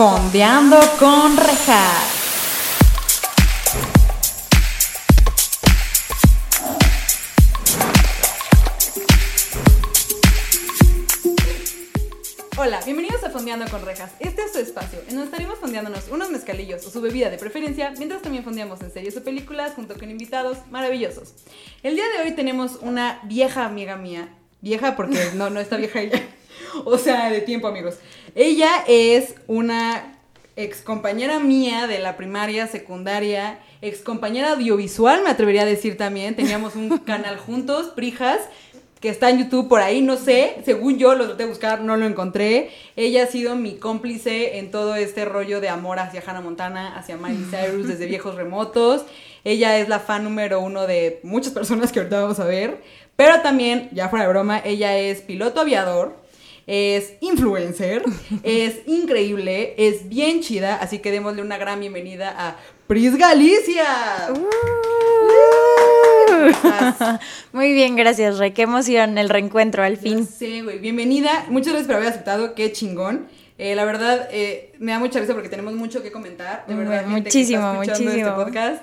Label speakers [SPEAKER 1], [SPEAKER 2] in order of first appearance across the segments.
[SPEAKER 1] Fondeando con rejas. Hola, bienvenidos a Fondeando con Rejas. Este es su espacio, en donde estaremos fondeándonos unos mezcalillos o su bebida de preferencia, mientras también fondeamos en series o películas junto con invitados maravillosos. El día de hoy tenemos una vieja amiga mía, vieja porque no, no está vieja ella, o sea, de tiempo amigos. Ella es una ex compañera mía de la primaria, secundaria, ex compañera audiovisual, me atrevería a decir también. Teníamos un canal juntos, Prijas, que está en YouTube por ahí, no sé, según yo lo traté de buscar, no lo encontré. Ella ha sido mi cómplice en todo este rollo de amor hacia Hannah Montana, hacia Miley Cyrus desde viejos remotos. Ella es la fan número uno de muchas personas que ahorita vamos a ver. Pero también, ya fuera de broma, ella es piloto aviador, es influencer, es increíble, es bien chida, así que démosle una gran bienvenida a Pris Galicia.
[SPEAKER 2] Muy bien, gracias, Rey. Qué emoción el reencuentro al fin.
[SPEAKER 1] Sí, güey. Bienvenida. Muchas gracias por haber aceptado. Qué chingón. Eh, la verdad, eh, me da mucha risa porque tenemos mucho que comentar. De verdad,
[SPEAKER 2] Bueno, muchísimo,
[SPEAKER 1] que está escuchando
[SPEAKER 2] muchísimo.
[SPEAKER 1] Este podcast.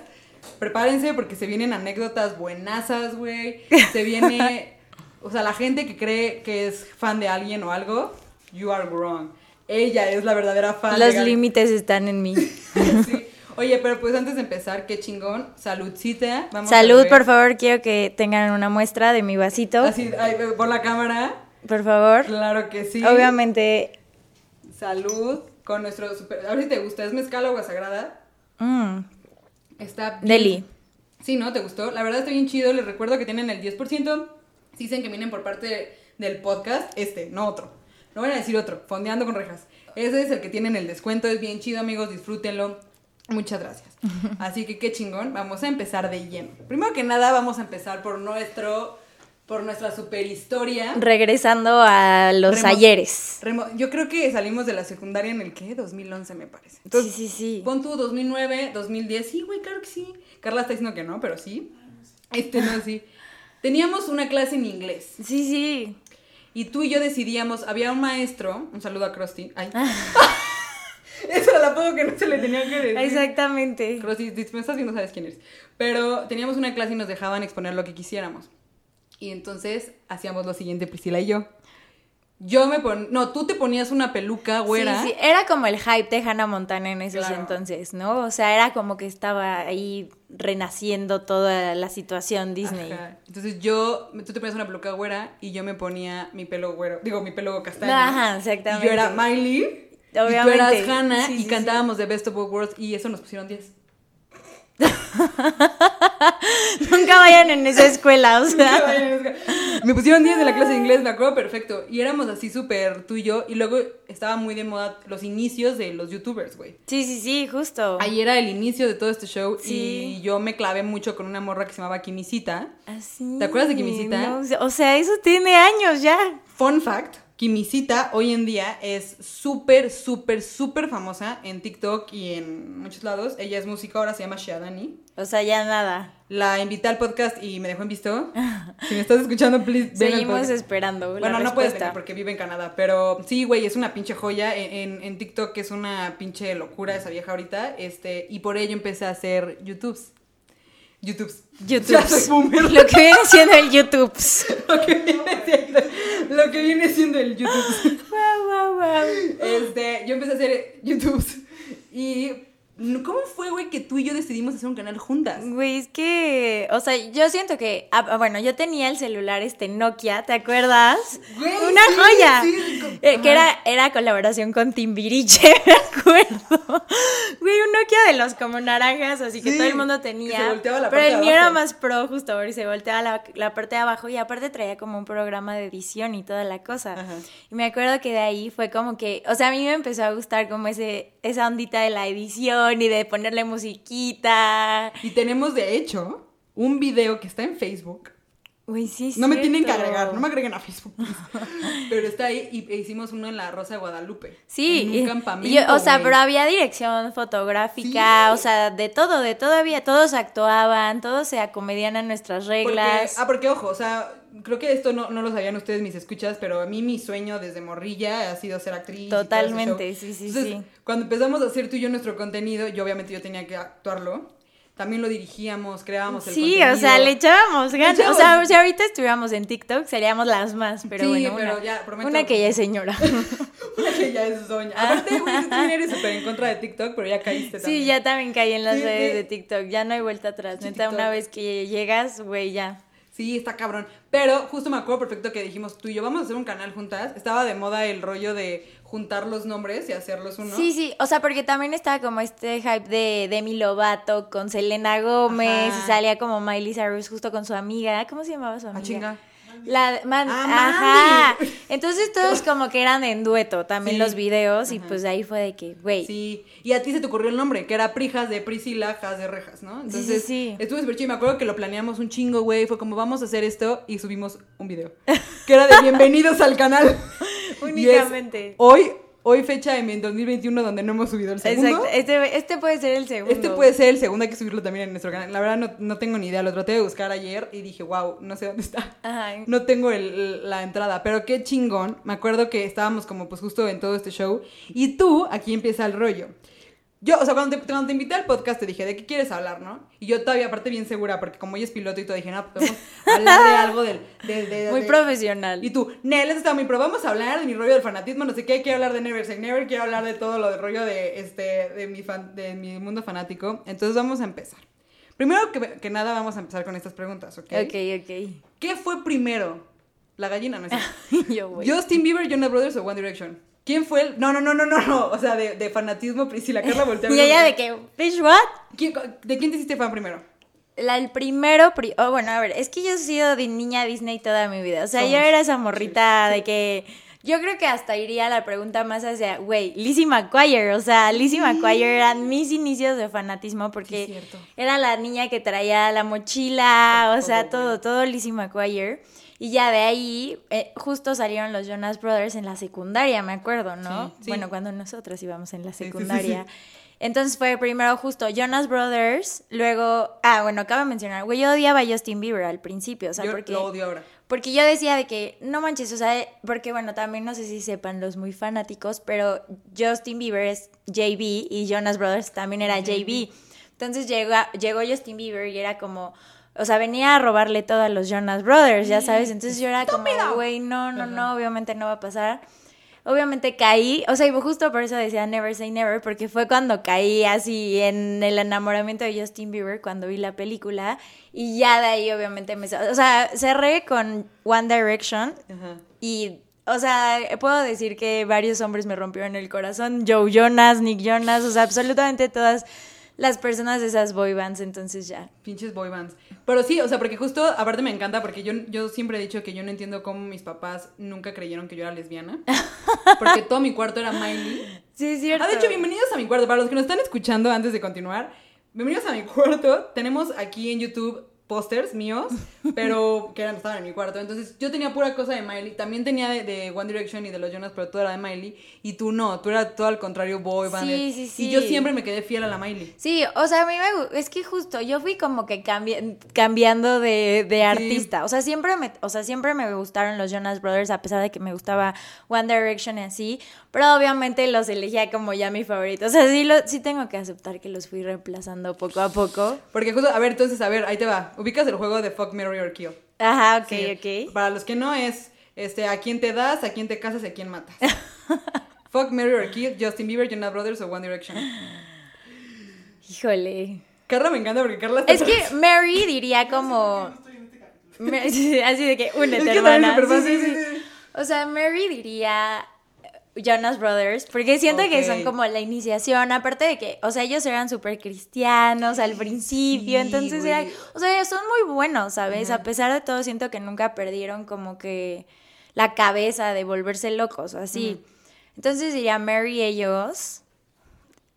[SPEAKER 1] Prepárense porque se vienen anécdotas buenazas, güey. Se viene. O sea, la gente que cree que es fan de alguien o algo, you are wrong. Ella es la verdadera fan
[SPEAKER 2] Los límites están en mí.
[SPEAKER 1] Sí. Oye, pero pues antes de empezar, qué chingón. Saludcita. Vamos
[SPEAKER 2] Salud, por favor, quiero que tengan una muestra de mi vasito.
[SPEAKER 1] Así, ay, por la cámara.
[SPEAKER 2] Por favor.
[SPEAKER 1] Claro que sí.
[SPEAKER 2] Obviamente.
[SPEAKER 1] Salud con nuestro super. A ver si te gusta. ¿Es mezcal o agua sagrada?
[SPEAKER 2] mm,
[SPEAKER 1] Está bien.
[SPEAKER 2] Deli.
[SPEAKER 1] Sí, ¿no? ¿Te gustó? La verdad está bien chido. Les recuerdo que tienen el 10%. Dicen que vienen por parte del podcast. Este, no otro. No van a decir otro. Fondeando con rejas. Ese es el que tienen el descuento. Es bien chido, amigos. Disfrútenlo. Muchas gracias. Así que qué chingón. Vamos a empezar de lleno. Primero que nada, vamos a empezar por nuestro. Por nuestra super historia.
[SPEAKER 2] regresando a los
[SPEAKER 1] Remo-
[SPEAKER 2] ayeres.
[SPEAKER 1] Remo- Yo creo que salimos de la secundaria en el que 2011 me parece.
[SPEAKER 2] Sí, sí, sí.
[SPEAKER 1] Pon tú 2009, 2010. Sí, güey, claro que sí. Carla está diciendo que no, pero sí. Este no, sí. Teníamos una clase en inglés
[SPEAKER 2] Sí, sí.
[SPEAKER 1] y tú y yo decidíamos, había un maestro, un saludo a Krusty. Ay.
[SPEAKER 2] Ah.
[SPEAKER 1] Eso era el apodo que no se le tenía que decir.
[SPEAKER 2] Exactamente.
[SPEAKER 1] Krusty, me estás viendo sabes quién eres. Pero teníamos una clase y nos dejaban exponer lo que quisiéramos. Y entonces hacíamos lo siguiente, Priscila y yo. Yo me pon... No, tú te ponías una peluca, güera.
[SPEAKER 2] Sí, sí, era como el hype de Hannah Montana en esos
[SPEAKER 1] Claro.
[SPEAKER 2] entonces, ¿no? O sea, era como que estaba ahí renaciendo toda la situación Disney.
[SPEAKER 1] Ajá. Entonces yo, tú te ponías una peluca güera y yo me ponía mi pelo güero, digo, mi pelo castaño.
[SPEAKER 2] Ajá,
[SPEAKER 1] Y
[SPEAKER 2] exactamente.
[SPEAKER 1] yo era Miley. Y
[SPEAKER 2] Obviamente.
[SPEAKER 1] tú eras Hannah
[SPEAKER 2] Sí,
[SPEAKER 1] y cantábamos The Best of Both Worlds y eso nos pusieron 10.
[SPEAKER 2] Nunca vayan en esa escuela, o sea.
[SPEAKER 1] me pusieron 10 de la clase de inglés, me acuerdo perfecto. Y éramos así súper tú y yo. Y luego estaba muy de moda los inicios de los youtubers, güey.
[SPEAKER 2] Sí, sí, sí, justo.
[SPEAKER 1] Ahí era el inicio de todo este show
[SPEAKER 2] Sí.
[SPEAKER 1] y yo me clavé mucho con una morra que se llamaba Kimisita.
[SPEAKER 2] Así.
[SPEAKER 1] ¿Te acuerdas de Kimisita?
[SPEAKER 2] No, o sea, eso tiene años ya.
[SPEAKER 1] Fun fact, Kimisita hoy en día es súper, súper, súper famosa en TikTok y en muchos lados. Ella es música, ahora se llama Shadani.
[SPEAKER 2] O sea, ya nada.
[SPEAKER 1] La invité al podcast y me dejó en visto. Si me estás escuchando, please, ven
[SPEAKER 2] Seguimos esperando. la
[SPEAKER 1] Bueno, no puedes
[SPEAKER 2] respuesta.
[SPEAKER 1] venir porque vive en Canadá, pero sí, güey, es una pinche joya. En, en, en TikTok es una pinche locura esa vieja ahorita. Este, y por ello empecé a hacer YouTubes. YouTubes.
[SPEAKER 2] YouTube.
[SPEAKER 1] Ya soy boomer.
[SPEAKER 2] Lo que viene siendo el YouTube.
[SPEAKER 1] lo, que viene siendo, lo que viene siendo el YouTube.
[SPEAKER 2] wow, wow, wow.
[SPEAKER 1] Este, yo empecé a hacer YouTubes. Y. ¿Cómo fue, güey, que tú y yo decidimos hacer un canal juntas?
[SPEAKER 2] Güey, es que, o sea, yo siento que, ah, bueno, yo tenía el celular este Nokia, ¿te acuerdas?
[SPEAKER 1] Güey,
[SPEAKER 2] Una
[SPEAKER 1] sí,
[SPEAKER 2] joya.
[SPEAKER 1] sí, con-
[SPEAKER 2] Eh, que era, era colaboración con Timbiriche, me acuerdo. Güey, un Nokia de los como naranjas, así que
[SPEAKER 1] Sí,
[SPEAKER 2] todo el mundo tenía.
[SPEAKER 1] se volteaba la
[SPEAKER 2] pero
[SPEAKER 1] parte
[SPEAKER 2] el
[SPEAKER 1] de
[SPEAKER 2] mío era más pro, justo, porque se volteaba la, la parte de abajo y aparte traía como un programa de edición y toda la cosa.
[SPEAKER 1] Ajá.
[SPEAKER 2] Y me acuerdo que de ahí fue como que, o sea, a mí me empezó a gustar como ese, esa ondita de la edición y de ponerle musiquita.
[SPEAKER 1] Y tenemos, de hecho, un video que está en Facebook
[SPEAKER 2] Sí,
[SPEAKER 1] No me tienen que agregar, no me agreguen a Facebook. Pero está ahí y e hicimos uno en la Rosa de Guadalupe.
[SPEAKER 2] Sí,
[SPEAKER 1] En
[SPEAKER 2] y-
[SPEAKER 1] un campamento.
[SPEAKER 2] y yo- o sea, pero había dirección fotográfica,
[SPEAKER 1] Sí.
[SPEAKER 2] o sea, de todo, de todo había, todos actuaban, todos se acomedían a nuestras
[SPEAKER 1] Porque-
[SPEAKER 2] reglas.
[SPEAKER 1] ah, porque ojo, o sea, creo que esto no, no lo sabían ustedes mis escuchas, pero a mí mi sueño desde morrilla ha sido ser actriz.
[SPEAKER 2] Totalmente, sí, sí,
[SPEAKER 1] Entonces,
[SPEAKER 2] sí.
[SPEAKER 1] Cuando empezamos a hacer tú y yo nuestro contenido, yo obviamente yo tenía que actuarlo. También lo dirigíamos, creábamos el
[SPEAKER 2] Sí,
[SPEAKER 1] contenido.
[SPEAKER 2] o sea, le echábamos ganas. O sea, si ahorita estuviéramos en TikTok, seríamos las más, pero
[SPEAKER 1] Sí,
[SPEAKER 2] bueno,
[SPEAKER 1] pero
[SPEAKER 2] una,
[SPEAKER 1] ya, prometo-
[SPEAKER 2] una que ya es señora.
[SPEAKER 1] Una que ya es doña. Aparte, güey, tú también eres súper en contra de TikTok, pero ya caíste también.
[SPEAKER 2] Sí, ya también caí en las
[SPEAKER 1] Sí,
[SPEAKER 2] redes de TikTok, ya no hay vuelta atrás.
[SPEAKER 1] Sí,
[SPEAKER 2] Neta,
[SPEAKER 1] TikTok.
[SPEAKER 2] una vez que llegas, güey, ya.
[SPEAKER 1] Sí, está cabrón. Pero justo me acuerdo perfecto que dijimos tú y yo vamos a hacer un canal juntas. Estaba de moda el rollo de juntar los nombres y hacerlos uno.
[SPEAKER 2] Sí, sí, o sea, porque también estaba como este hype de Demi Lovato con Selena Gómez
[SPEAKER 1] Ajá.
[SPEAKER 2] y salía como Miley Cyrus justo con su amiga. ¿Cómo se llamaba su
[SPEAKER 1] Ah,
[SPEAKER 2] amiga?
[SPEAKER 1] chinga.
[SPEAKER 2] La man-
[SPEAKER 1] Ah,
[SPEAKER 2] ajá. Entonces todos como que eran en dueto también
[SPEAKER 1] Sí.
[SPEAKER 2] los videos y pues ahí fue de que, güey.
[SPEAKER 1] Sí, y a ti se te ocurrió el nombre, que era Prijas de Priscila, Jas de Rejas, ¿no?
[SPEAKER 2] Sí, sí,
[SPEAKER 1] Entonces,
[SPEAKER 2] sí.
[SPEAKER 1] estuve súper chido. Me acuerdo que lo planeamos un chingo, güey. Fue como, vamos a hacer esto y subimos un video. Que era de bienvenidos al canal. Y es
[SPEAKER 2] Únicamente.
[SPEAKER 1] hoy, hoy fecha en 2021 donde no hemos subido el segundo.
[SPEAKER 2] Exacto. Este, este puede ser el segundo.
[SPEAKER 1] Este puede ser el segundo, hay que subirlo también en nuestro canal. La verdad no, no tengo ni idea, lo traté de buscar ayer y dije, wow, no sé dónde está.
[SPEAKER 2] Ajá.
[SPEAKER 1] No tengo el- la entrada, pero qué chingón. Me acuerdo que estábamos como pues justo en todo este show. Y tú, aquí empieza el rollo. Yo, o sea, cuando te, cuando te invité al podcast te dije, ¿de qué quieres hablar, no? Y yo todavía, aparte, bien segura, porque como ella es piloto y todo, dije, no, podemos hablar de algo del... de- de-
[SPEAKER 2] Muy profesional.
[SPEAKER 1] Y tú, Nel, eso está muy pro, vamos a hablar de mi rollo del fanatismo, no sé qué, quiero hablar de Never Say Never, quiero hablar de todo lo del rollo de, este, de, mi, fan- de mi mundo fanático. Entonces vamos a empezar. Primero que, que nada, vamos a empezar con estas preguntas, ¿ok?
[SPEAKER 2] Ok, ok.
[SPEAKER 1] ¿Qué fue primero? La gallina, ¿no es cierto?
[SPEAKER 2] Yo, güey.
[SPEAKER 1] ¿Justin Bieber, Jonas Brothers o One Direction? ¿Quién fue el...? No, no, no, no, no, no. O sea, de, de fanatismo, Priscila Carla voltea.
[SPEAKER 2] Y ella de que, bitch, what?
[SPEAKER 1] ¿Quién- ¿De quién te hiciste fan primero?
[SPEAKER 2] La, el primero, pri- oh, bueno, a ver, es que yo he sido de niña Disney toda mi vida. O sea, yo era esa morrita de que. Yo creo que hasta iría la pregunta más hacia, güey, Lizzie McGuire. O sea, Lizzie McGuire eran mis inicios de fanatismo porque
[SPEAKER 1] Sí,
[SPEAKER 2] era la niña que traía la mochila, o sea, todo, todo Lizzie McGuire. Y ya de ahí, eh, justo salieron los Jonas Brothers en la secundaria, me acuerdo, ¿no?
[SPEAKER 1] Sí, sí.
[SPEAKER 2] Bueno, cuando nosotras íbamos en la secundaria.
[SPEAKER 1] sí.
[SPEAKER 2] Entonces fue primero justo Jonas Brothers, luego, ah, bueno, acabo de mencionar, güey, yo odiaba a Justin Bieber al principio, o sea,
[SPEAKER 1] yo
[SPEAKER 2] porque,
[SPEAKER 1] lo odio ahora.
[SPEAKER 2] porque yo decía de que, no manches, o sea, porque bueno, también no sé si sepan los muy fanáticos, pero Justin Bieber es JB y Jonas Brothers también era JB. Entonces llegó, llegó Justin Bieber y era como, o sea, venía a robarle todo a los Jonas Brothers, ya sabes, entonces yo era como, güey, no, no, no, obviamente no va a pasar. Obviamente caí, o sea, y justo por eso decía Never Say Never, porque fue cuando caí así en el enamoramiento de Justin Bieber cuando vi la película y ya de ahí obviamente me... O sea, cerré con One Direction
[SPEAKER 1] Ajá.
[SPEAKER 2] y, o sea, puedo decir que varios hombres me rompieron el corazón, Joe Jonas, Nick Jonas, o sea, absolutamente todas las personas de esas boy bands, entonces ya.
[SPEAKER 1] Pinches boy bands. Pero sí, o sea, porque justo, aparte me encanta, porque yo, yo siempre he dicho que yo no entiendo cómo mis papás nunca creyeron que yo era lesbiana. Porque todo mi cuarto era Miley.
[SPEAKER 2] Sí, es cierto.
[SPEAKER 1] Ah, de hecho, bienvenidos a mi cuarto. Para los que nos están escuchando antes de continuar, bienvenidos a mi cuarto. Tenemos aquí en YouTube pósters míos, pero que eran, estaban en mi cuarto. Entonces, yo tenía pura cosa de Miley. También tenía de, de One Direction y de los Jonas, pero todo era de Miley. Y tú no, tú eras todo al contrario, boy band.
[SPEAKER 2] Sí, sí, sí.
[SPEAKER 1] Y yo siempre me quedé fiel a la Miley.
[SPEAKER 2] Sí, o sea, a mí me es que justo yo fui como que cambi- cambiando de, de artista. O sea, siempre me, o sea, siempre me gustaron los Jonas Brothers, a pesar de que me gustaba One Direction y así. Pero obviamente los elegía como ya mi favorito. O sea, sí, lo, sí tengo que aceptar que los fui reemplazando poco a poco.
[SPEAKER 1] Porque justo, a ver, entonces, a ver, ahí te va. Ubicas el juego de Fuck, Marry or Kill.
[SPEAKER 2] Ajá, ok,
[SPEAKER 1] Sí.
[SPEAKER 2] ok.
[SPEAKER 1] Para los que no es, este, a quién te das, a quién te casas y a quién matas. Fuck, Marry or Kill, Justin Bieber, Jonas Brothers o One Direction.
[SPEAKER 2] Híjole.
[SPEAKER 1] Carla me encanta porque Carla está
[SPEAKER 2] Es que Mary diría como... Así de que únete,
[SPEAKER 1] Es que
[SPEAKER 2] hermana. sí. sí. O sea, Mary diría Jonas Brothers, porque siento que son como la iniciación, aparte de que, o sea, ellos eran súper cristianos al principio,
[SPEAKER 1] Sí,
[SPEAKER 2] entonces eran, o sea, son muy buenos, ¿sabes? A pesar de todo, siento que nunca perdieron como que la cabeza de volverse locos, así. Entonces diría Mary ellos.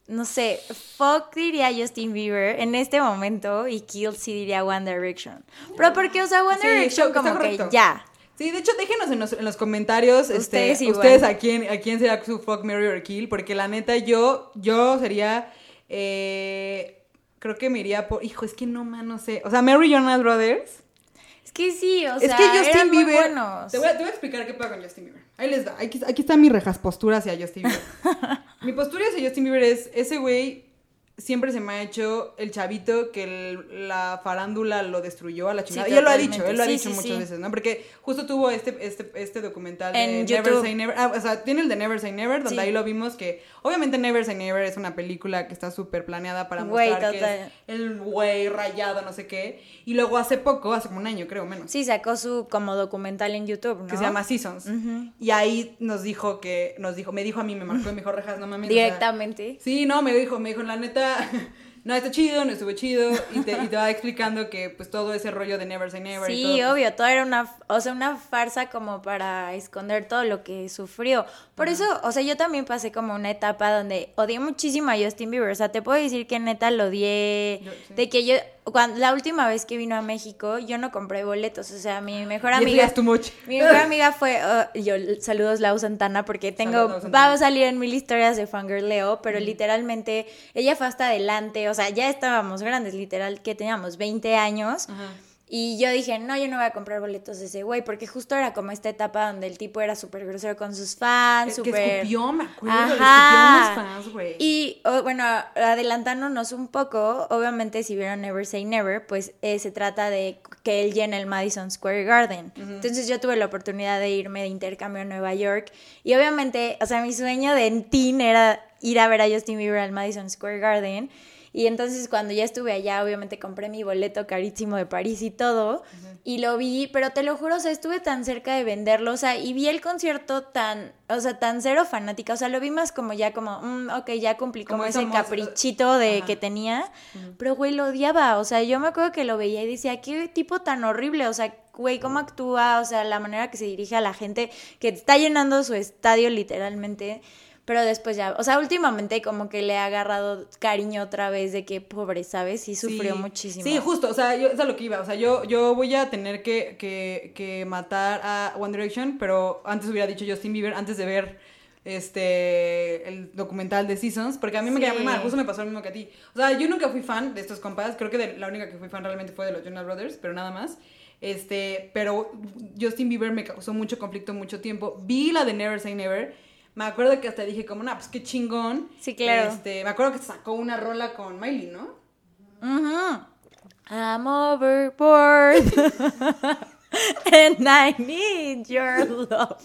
[SPEAKER 2] no sé, fuck diría Justin Bieber en este momento y kill sí diría One Direction. Pero porque, o sea, One
[SPEAKER 1] Sí,
[SPEAKER 2] Direction como que ya.
[SPEAKER 1] Sí, de hecho, déjenos en los, en los comentarios este,
[SPEAKER 2] Ustedes igual.
[SPEAKER 1] ustedes a quién, a quién sería su fuck, Mary or kill, porque la neta yo, yo sería, eh, creo que me iría por, hijo, es que no, man, no sé, o sea, Mary Jonas Brothers.
[SPEAKER 2] Es que sí, o
[SPEAKER 1] es
[SPEAKER 2] sea,
[SPEAKER 1] que Justin
[SPEAKER 2] eran muy
[SPEAKER 1] Bieber,
[SPEAKER 2] buenos.
[SPEAKER 1] te voy, a, te voy a explicar qué pasa con Justin Bieber. Ahí les da, aquí, aquí está mi rejas postura hacia Justin Bieber. mi postura hacia Justin Bieber es, ese güey siempre se me ha hecho el chavito que el- la farándula lo destruyó a la chingada.
[SPEAKER 2] Sí,
[SPEAKER 1] y él lo ha dicho, él lo ha
[SPEAKER 2] Sí,
[SPEAKER 1] dicho
[SPEAKER 2] sí,
[SPEAKER 1] muchas veces, ¿no? Porque justo tuvo este, este, este documental de
[SPEAKER 2] En
[SPEAKER 1] Never
[SPEAKER 2] YouTube.
[SPEAKER 1] Say Never. Ah, o sea, tiene el de Never Say Never, donde ahí lo vimos que, obviamente Never Say Never es una película que está súper planeada para mostrar que es el güey rayado, no sé qué. Y luego hace poco, hace como un año creo, menos
[SPEAKER 2] Sí, sacó su como documental en YouTube, ¿no?
[SPEAKER 1] que se llama Seasons. Y ahí nos dijo que, nos dijo, me dijo a mí, me marcó, me dijo, Rejas, no mames. o sea,
[SPEAKER 2] Directamente.
[SPEAKER 1] sí, no, me dijo, me dijo, la neta, no está chido, no estuvo chido. Y te, y te va explicando que, pues, todo ese rollo de Never Say Never. y
[SPEAKER 2] Sí,
[SPEAKER 1] todo, pues,
[SPEAKER 2] obvio, todo era una, o sea, una farsa como para esconder todo lo que sufrió. Por eso, o sea, yo también pasé como una etapa donde odié muchísimo a Justin Bieber. O sea, te puedo decir que neta lo odié.
[SPEAKER 1] Yo- sí.
[SPEAKER 2] De que yo, cuando, la última vez que vino a México, yo no compré boletos. O sea, mi mejor amiga.
[SPEAKER 1] es too much.
[SPEAKER 2] Mi mejor amiga fue, uh, yo saludos Lau Santana porque tengo,
[SPEAKER 1] Saludos,
[SPEAKER 2] va a salir en mil historias de Fangirleo, pero literalmente ella fue hasta adelante, o sea, ya estábamos grandes, literal, que teníamos 20 años.
[SPEAKER 1] Ajá.
[SPEAKER 2] Y yo dije, no, yo no voy a comprar boletos de ese güey, porque justo era como esta etapa donde el tipo era súper grosero con sus fans,
[SPEAKER 1] Es que
[SPEAKER 2] súper...
[SPEAKER 1] escupió, me acuerdo, escupió
[SPEAKER 2] Ajá.
[SPEAKER 1] a fans, güey.
[SPEAKER 2] Y oh, bueno, adelantándonos un poco, obviamente si vieron Never Say Never, pues eh, se trata de que él llena el Madison Square Garden. Entonces yo tuve la oportunidad de irme de intercambio a Nueva York y obviamente, o sea, mi sueño de teen era ir a ver a Justin Bieber al Madison Square Garden. Y entonces cuando ya estuve allá, obviamente compré mi boleto carísimo de París y todo, y lo vi, pero te lo juro, o sea, estuve tan cerca de venderlo, o sea, y vi el concierto tan, o sea, tan cero fanática, o sea, lo vi más como ya como, mm, ok, ya cumplí como,
[SPEAKER 1] Como
[SPEAKER 2] ese caprichito de
[SPEAKER 1] Ajá.
[SPEAKER 2] que tenía, pero güey, lo odiaba, o sea, yo me acuerdo que lo veía y decía, qué tipo tan horrible, o sea, güey, cómo actúa, o sea, la manera que se dirige a la gente, que está llenando su estadio literalmente. Pero después ya, o sea, últimamente como que le ha agarrado cariño otra vez de que pobre, ¿sabes? Sí sufrió
[SPEAKER 1] Sí.
[SPEAKER 2] muchísimo.
[SPEAKER 1] Sí, justo, o sea, yo, es a lo que iba. O sea, yo, yo voy a tener que, que, que matar a One Direction, pero antes hubiera dicho Justin Bieber, antes de ver este el documental de Seasons, porque a mí me
[SPEAKER 2] Sí.
[SPEAKER 1] quedó muy mal, justo me pasó lo mismo que a ti. O sea, yo nunca fui fan de estos compas, creo que de- la única que fui fan realmente fue de los Jonas Brothers, pero nada más. Este, pero Justin Bieber me causó mucho conflicto mucho tiempo. Vi la de Never Say Never. Me acuerdo que hasta dije como, nah, pues qué chingón.
[SPEAKER 2] Sí, claro.
[SPEAKER 1] Este, me acuerdo que sacó una rola con Miley, ¿no?
[SPEAKER 2] I'm overboard. And I need your love.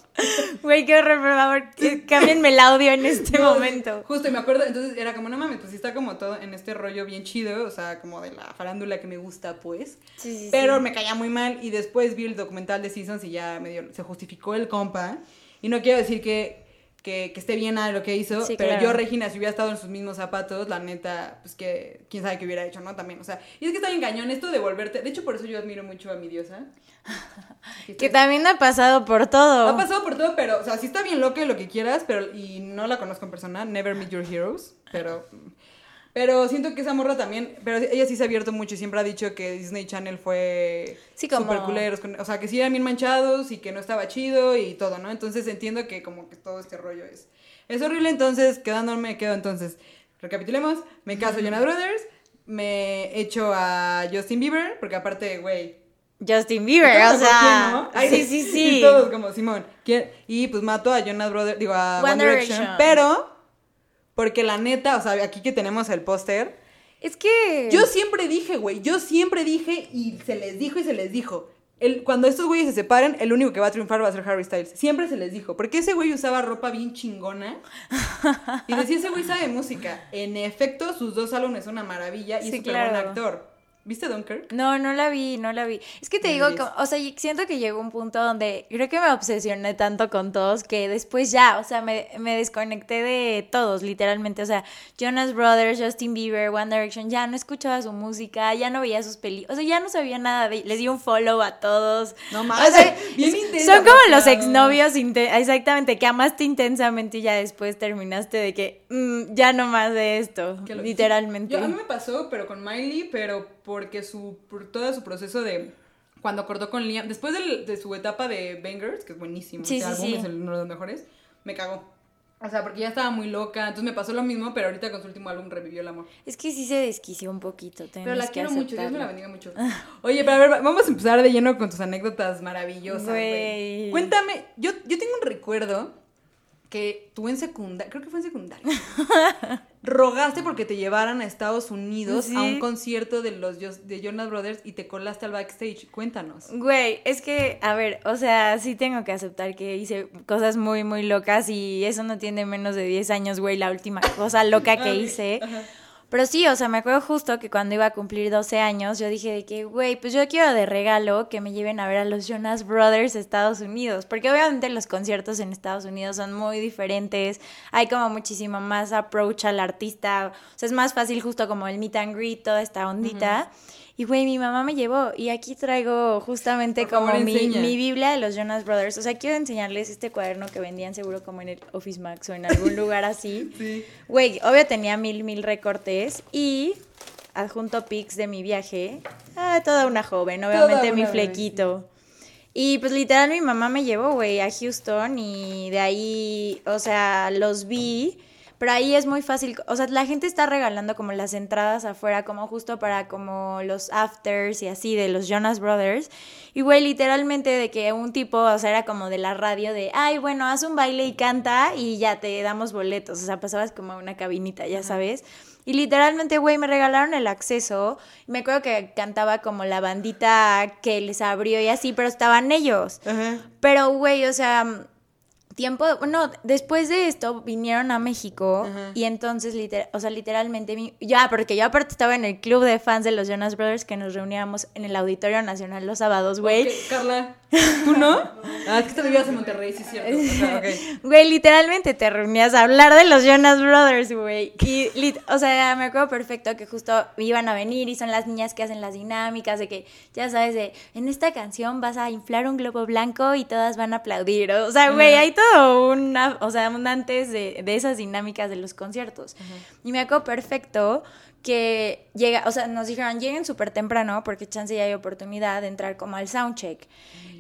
[SPEAKER 2] Güey, qué horror, por favor. Cámbienme el audio en este
[SPEAKER 1] No,
[SPEAKER 2] momento.
[SPEAKER 1] Justo, y me acuerdo, entonces era como, no mames, pues está como todo en este rollo bien chido, o sea, como de la farándula que me gusta, pues.
[SPEAKER 2] Sí, sí,
[SPEAKER 1] Pero
[SPEAKER 2] sí.
[SPEAKER 1] me caía muy mal y después vi el documental de Seasons y ya medio se justificó el compa. Y no quiero decir que, que, que esté bien de lo que hizo,
[SPEAKER 2] Sí,
[SPEAKER 1] pero
[SPEAKER 2] claro.
[SPEAKER 1] yo, Regina, si hubiera estado en sus mismos zapatos, la neta, pues que quién sabe qué hubiera hecho, ¿no? También, o sea, y es que está bien cañón esto de volverte. De hecho, por eso yo admiro mucho a mi diosa.
[SPEAKER 2] Que también ha pasado por todo.
[SPEAKER 1] Ha pasado por todo, pero, o sea, sí está bien loca y lo que quieras, pero, y no la conozco en persona, never meet your heroes, pero, pero siento que esa morra también, pero ella sí se ha abierto mucho y siempre ha dicho que Disney Channel fue
[SPEAKER 2] Sí, como-
[SPEAKER 1] súper culeros, o sea, que sí eran bien manchados y que no estaba chido y todo, ¿no? Entonces entiendo que como que todo este rollo es, es horrible, entonces, quedándome, me quedo entonces, recapitulemos, me caso a Jonas Brothers, me echo a Justin Bieber, porque aparte, güey,
[SPEAKER 2] Justin Bieber, o sea.
[SPEAKER 1] ¿quién, no? Ay,
[SPEAKER 2] Sí, sí, sí.
[SPEAKER 1] Y todos como Simón. ¿Quién? Y pues mato a Jonas Brothers, digo a One,
[SPEAKER 2] One
[SPEAKER 1] Direction,
[SPEAKER 2] Direction.
[SPEAKER 1] Pero, porque la neta, o sea, aquí que tenemos el póster,
[SPEAKER 2] Es que.
[SPEAKER 1] yo siempre dije, güey, yo siempre dije y se les dijo y se les dijo. El, cuando estos güeyes se separen, el único que va a triunfar va a ser Harry Styles. Siempre se les dijo. Porque ese güey usaba ropa bien chingona. Y decía, ese güey sabe música. En efecto, sus dos álbumes son una maravilla y
[SPEAKER 2] Sí,
[SPEAKER 1] es súper
[SPEAKER 2] claro.
[SPEAKER 1] buen actor. ¿Viste Dunkirk?
[SPEAKER 2] No, no la vi, no la vi. Es que te digo,
[SPEAKER 1] Deberías.
[SPEAKER 2] o sea, siento que llegó un punto donde creo que me obsesioné tanto con todos que después ya, o sea, me, me desconecté de todos, literalmente. O sea, Jonas Brothers, Justin Bieber, One Direction, ya no escuchaba su música, ya no veía sus películas, o sea, ya no sabía nada de Les di un follow a todos.
[SPEAKER 1] No
[SPEAKER 2] O
[SPEAKER 1] mames,
[SPEAKER 2] sea,
[SPEAKER 1] bien intensa,
[SPEAKER 2] Son como los exnovios, exactamente, que amaste intensamente y ya después terminaste de que mm, ya no más de esto,
[SPEAKER 1] Que
[SPEAKER 2] literalmente.
[SPEAKER 1] Yo, a mí me pasó, pero con Miley, pero porque su, por todo su proceso de cuando cortó con Liam, después del- de su etapa de Bangers, que es buenísimo,
[SPEAKER 2] Sí, sí,
[SPEAKER 1] álbum
[SPEAKER 2] sí.
[SPEAKER 1] es uno de los mejores, me cagó. O sea, porque ya estaba muy loca, entonces me pasó lo mismo, pero ahorita con su último álbum revivió el amor.
[SPEAKER 2] Es que sí se desquició un poquito.
[SPEAKER 1] Pero la
[SPEAKER 2] que
[SPEAKER 1] quiero mucho, Dios me la
[SPEAKER 2] aceptarlo.
[SPEAKER 1] bendiga mucho. Oye, pero a ver, vamos a empezar de lleno con tus anécdotas maravillosas. Güey. Cuéntame, yo, yo tengo un recuerdo que tú en secundaria, creo que fue en secundaria, rogaste porque te llevaran a Estados Unidos
[SPEAKER 2] Sí.
[SPEAKER 1] a un concierto de los de Jonas Brothers y te colaste al backstage. Cuéntanos.
[SPEAKER 2] Güey, es que, a ver, o sea, sí tengo que aceptar que hice cosas muy, muy locas y eso no tiene menos de 10 años, güey, la última cosa loca que hice.
[SPEAKER 1] ajá.
[SPEAKER 2] Pero sí, o sea, me acuerdo justo que cuando iba a cumplir 12 años, yo dije de que, güey, pues yo quiero de regalo que me lleven a ver a los Jonas Brothers Estados Unidos, porque obviamente los conciertos en Estados Unidos son muy diferentes, hay como muchísimo más approach al artista, o sea, es más fácil justo como el meet and greet, toda esta ondita. Y güey, mi mamá me llevó y aquí traigo justamente
[SPEAKER 1] favor,
[SPEAKER 2] como mi, mi Biblia de los Jonas Brothers. O sea, quiero enseñarles este cuaderno que vendían seguro como en el Office Max o en algún lugar así.
[SPEAKER 1] Sí.
[SPEAKER 2] Güey, obvio tenía mil, mil recortes y adjunto pics de mi viaje. Ah, toda una joven, obviamente mi
[SPEAKER 1] una
[SPEAKER 2] flequito. Y pues literal mi mamá me llevó, güey, a Houston y de ahí, o sea, los vi. Pero ahí es muy fácil, o sea, la gente está regalando como las entradas afuera, como justo para como los afters y así de los Jonas Brothers. Y güey, literalmente de que un tipo, o sea, era como de la radio de, ay, bueno, haz un baile y canta y ya te damos boletos. O sea, pasabas como a una cabinita, ya sabes. Y literalmente, güey, me regalaron el acceso. Me acuerdo que cantaba como la bandita que les abrió y así, pero estaban ellos.
[SPEAKER 1] Ajá.
[SPEAKER 2] Pero, güey, o sea, tiempo, bueno, después de esto vinieron a México
[SPEAKER 1] Ajá.
[SPEAKER 2] y entonces, liter- o sea, literalmente, mi- ya, porque yo aparte estaba en el club de fans de los Jonas Brothers que nos reuníamos en el Auditorio Nacional los sábados, güey.
[SPEAKER 1] Carla, ¿tú no? Ah, es que te vivías en Monterrey, sí es cierto. Ajá, ok.
[SPEAKER 2] Güey, literalmente te reunías a hablar de los Jonas Brothers, güey. Y, lit- o sea, me acuerdo perfecto que justo iban a venir y son las niñas que hacen las dinámicas de que, ya sabes, de en esta canción vas a inflar un globo blanco y todas van a aplaudir. O sea, güey, hay todo una, o sea, un antes de, de esas dinámicas de los conciertos. Y me acuerdo perfecto que llega, o sea, nos dijeron, lleguen súper temprano porque chance ya hay oportunidad de entrar como al soundcheck.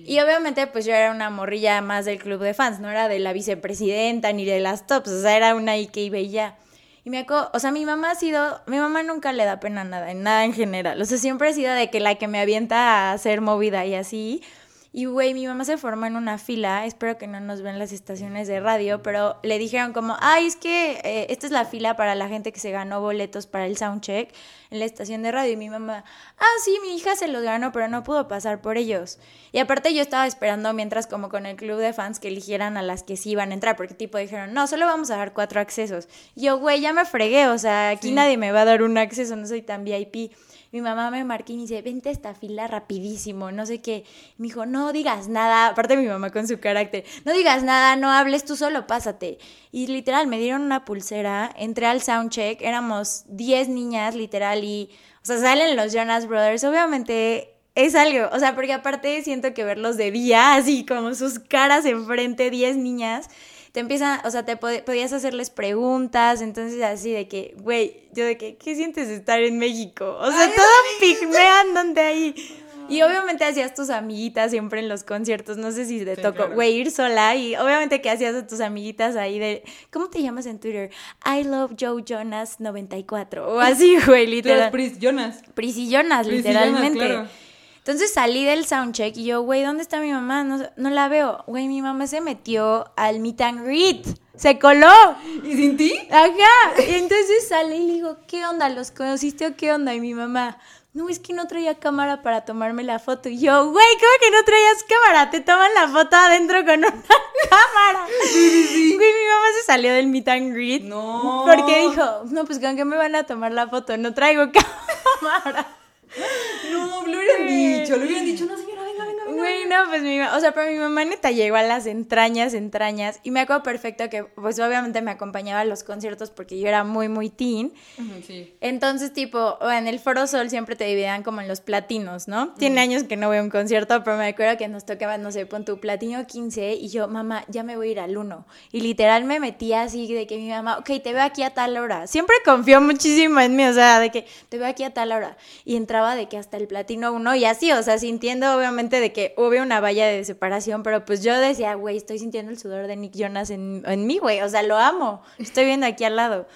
[SPEAKER 2] Y obviamente pues yo era una morrilla más del club de fans, no era de la vicepresidenta ni de las tops, o sea, era una iba y ya. Y me acuerdo, o sea, mi mamá ha sido, mi mamá nunca le da pena nada, en nada en general, o sea, siempre ha sido de que la que me avienta a hacer movida y así. Y, güey, mi mamá se formó en una fila, espero que no nos ven las estaciones de radio, pero le dijeron como, ay, es que eh, esta es la fila para la gente que se ganó boletos para el soundcheck en la estación de radio. Y mi mamá, ah, sí, mi hija se los ganó, pero no pudo pasar por ellos. Y aparte yo estaba esperando mientras como con el club de fans que eligieran a las que sí iban a entrar, porque tipo dijeron, no, solo vamos a dar cuatro accesos. Y yo, güey, ya me fregué, o sea, aquí
[SPEAKER 1] Sí.
[SPEAKER 2] nadie me va a dar un acceso, no soy tan VIP. Mi mamá me marca y me dice, vente a esta fila rapidísimo, no sé qué. Me dijo, no digas nada, aparte mi mamá con su carácter, no digas nada, no hables, tú solo pásate. Y literal, me dieron una pulsera, entré al soundcheck, éramos 10 niñas, literal, y, o sea, salen los Jonas Brothers, obviamente es algo, o sea, porque aparte siento que verlos de día, así como sus caras enfrente, 10 niñas, te empiezan, o sea, te pod- podías hacerles preguntas, entonces así de que, güey, yo de que, ¿qué sientes de estar en México? O sea,
[SPEAKER 1] Ay,
[SPEAKER 2] todo pigmea andante ahí. Y obviamente hacías tus amiguitas siempre en los conciertos, no sé si te
[SPEAKER 1] Sí,
[SPEAKER 2] tocó,
[SPEAKER 1] claro.
[SPEAKER 2] güey, ir sola y obviamente que hacías a tus amiguitas ahí de, ¿cómo te llamas en Twitter? I love Joe Jonas 94 o así, güey, literal.
[SPEAKER 1] Pris Jonas.
[SPEAKER 2] Prisillonas,
[SPEAKER 1] Pris y Jonas,
[SPEAKER 2] literalmente.
[SPEAKER 1] claro.
[SPEAKER 2] Entonces salí del soundcheck y yo, güey, ¿dónde está mi mamá? No, no la veo. Güey, mi mamá se metió al meet and greet. Se coló.
[SPEAKER 1] ¿Y sin ti?
[SPEAKER 2] Ajá. Y entonces salí y le digo, ¿qué onda? ¿Los conociste o qué onda? Y mi mamá, no, es que no traía cámara para tomarme la foto. Y yo, güey, ¿cómo que no traías cámara? Te toman la foto adentro con una cámara. Güey, mi mamá se salió del meet and greet.
[SPEAKER 1] No.
[SPEAKER 2] Porque dijo, no, pues con qué me van a tomar la foto, no traigo cámara.
[SPEAKER 1] No, lo hubieran dicho, lo hubieran dicho.
[SPEAKER 2] Güey, no, pues mi mamá, o sea, pero mi mamá neta llegó a las entrañas, entrañas, y me acuerdo perfecto que, pues obviamente me acompañaba a los conciertos porque yo era muy, muy teen.
[SPEAKER 1] Sí.
[SPEAKER 2] Entonces, tipo, en el Foro Sol siempre te dividían como en los platinos, ¿no? Tiene años que no voy a un concierto, pero me acuerdo que nos tocaba, no sé, pon tu platino 15 y yo, mamá, ya me voy a ir al 1. Y literal me metía así de que mi mamá, ok, te veo aquí a tal hora. Siempre confió muchísimo en mí, o sea, de que te veo aquí a tal hora. Y entraba de que hasta el platino 1 y así, o sea, sintiendo obviamente de que hubo una valla de separación, pero pues yo decía, güey, estoy sintiendo el sudor de Nick Jonas en, en mí, güey, o sea, lo amo. Estoy viendo aquí al lado.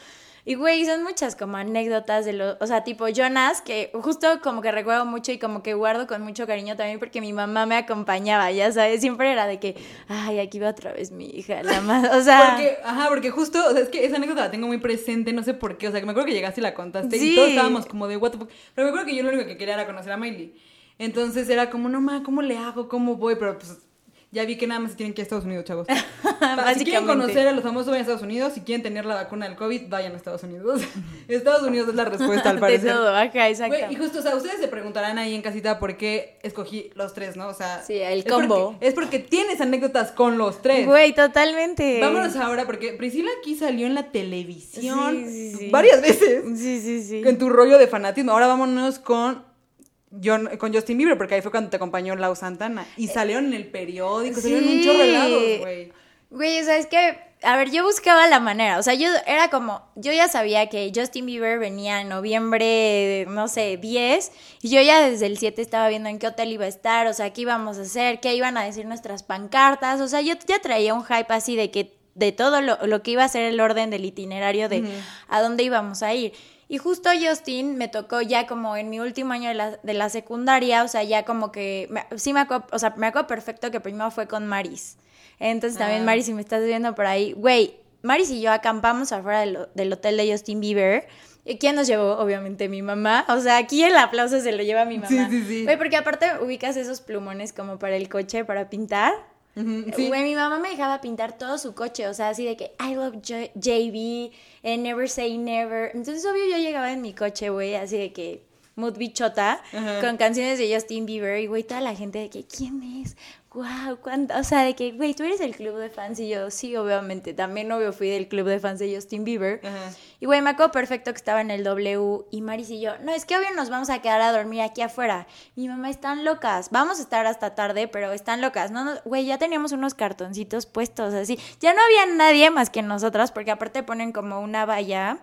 [SPEAKER 2] Y güey, son muchas como anécdotas de los, o sea, tipo Jonas, que justo como que recuerdo mucho y como que guardo con mucho cariño también porque mi mamá me acompañaba, ya sabes, siempre era de que, ay, aquí va otra vez mi hija, la más, o sea,
[SPEAKER 1] Porque, ajá, porque justo, o sea, es que esa anécdota la tengo muy presente, no sé por qué, o sea, que me acuerdo que llegaste y la contaste
[SPEAKER 2] Sí.
[SPEAKER 1] y todos estábamos como de what the fuck, pero me acuerdo que yo lo único que quería era conocer a Miley. Entonces era como, no ma, ¿cómo le hago? ¿Cómo voy? Pero pues ya vi que nada más se tienen que ir a Estados Unidos, chavos. si quieren conocer a los famosos, vayan a Estados Unidos. Si quieren tener la vacuna del COVID, vayan a Estados Unidos. Estados Unidos es la respuesta, al
[SPEAKER 2] de
[SPEAKER 1] parecer.
[SPEAKER 2] todo, ajá, exacto.
[SPEAKER 1] Y justo, o sea, ustedes se preguntarán ahí en casita por qué escogí los tres, ¿no? O sea,
[SPEAKER 2] Sí, el
[SPEAKER 1] es
[SPEAKER 2] combo.
[SPEAKER 1] porque- es porque tienes anécdotas con los tres.
[SPEAKER 2] Güey, totalmente.
[SPEAKER 1] Vámonos ahora, porque Priscila aquí salió en la televisión
[SPEAKER 2] Sí, sí, sí.
[SPEAKER 1] varias veces
[SPEAKER 2] Sí, sí, sí.
[SPEAKER 1] en tu rollo de fanatismo. Ahora vámonos con, John- con Justin Bieber, porque ahí fue cuando te acompañó Lau Santana. Y salieron en el periódico, salieron un chorro de lados, güey.
[SPEAKER 2] Güey, o sea, es que, a ver, yo buscaba la manera, o sea, yo era como, yo ya sabía que Justin Bieber venía en noviembre, no sé, 10, y yo ya desde el 7 estaba viendo en qué hotel iba a estar, o sea, qué íbamos a hacer, qué iban a decir nuestras pancartas, o sea, yo ya traía un hype así de que, de todo lo, lo que iba a ser el orden del itinerario de a dónde íbamos a ir. Y justo Justin me tocó ya como en mi último año de la, de la secundaria, o sea, ya como que, me- sí me acuerdo, o sea, me acuerdo perfecto que primero fue con Maris. Entonces también,
[SPEAKER 1] Ah.
[SPEAKER 2] Maris, si me estás viendo por ahí, güey, Maris y yo acampamos afuera del, del hotel de Justin Bieber. ¿Y quién nos llevó? Obviamente mi mamá. O sea, aquí el aplauso se lo lleva mi mamá.
[SPEAKER 1] Sí, sí, sí.
[SPEAKER 2] Güey, porque aparte ubicas esos plumones como para el coche, para pintar.
[SPEAKER 1] Sí.
[SPEAKER 2] Güey, mi mamá me dejaba pintar todo su coche, o sea, así de que I love J- JB, and never say never. Entonces, obvio, yo llegaba en mi coche, güey, así de que mood bichota,
[SPEAKER 1] Ajá.
[SPEAKER 2] con canciones de Justin Bieber, y güey, toda la gente de que, ¿quién es? Wow, ¿cuánto? O sea, de que, güey, tú eres el club de fans, y yo, sí, obviamente, también, obvio, fui del club de fans de Justin Bieber.
[SPEAKER 1] Ajá.
[SPEAKER 2] Y güey, me acuerdo perfecto que estaba en el W y Maris y yo, no, es que obvio nos vamos a quedar a dormir aquí afuera. Mi mamá, están locas, vamos a estar hasta tarde, pero están locas. No, no, güey, ya teníamos unos cartoncitos puestos así. Ya no había nadie más que nosotras, porque aparte ponen como una valla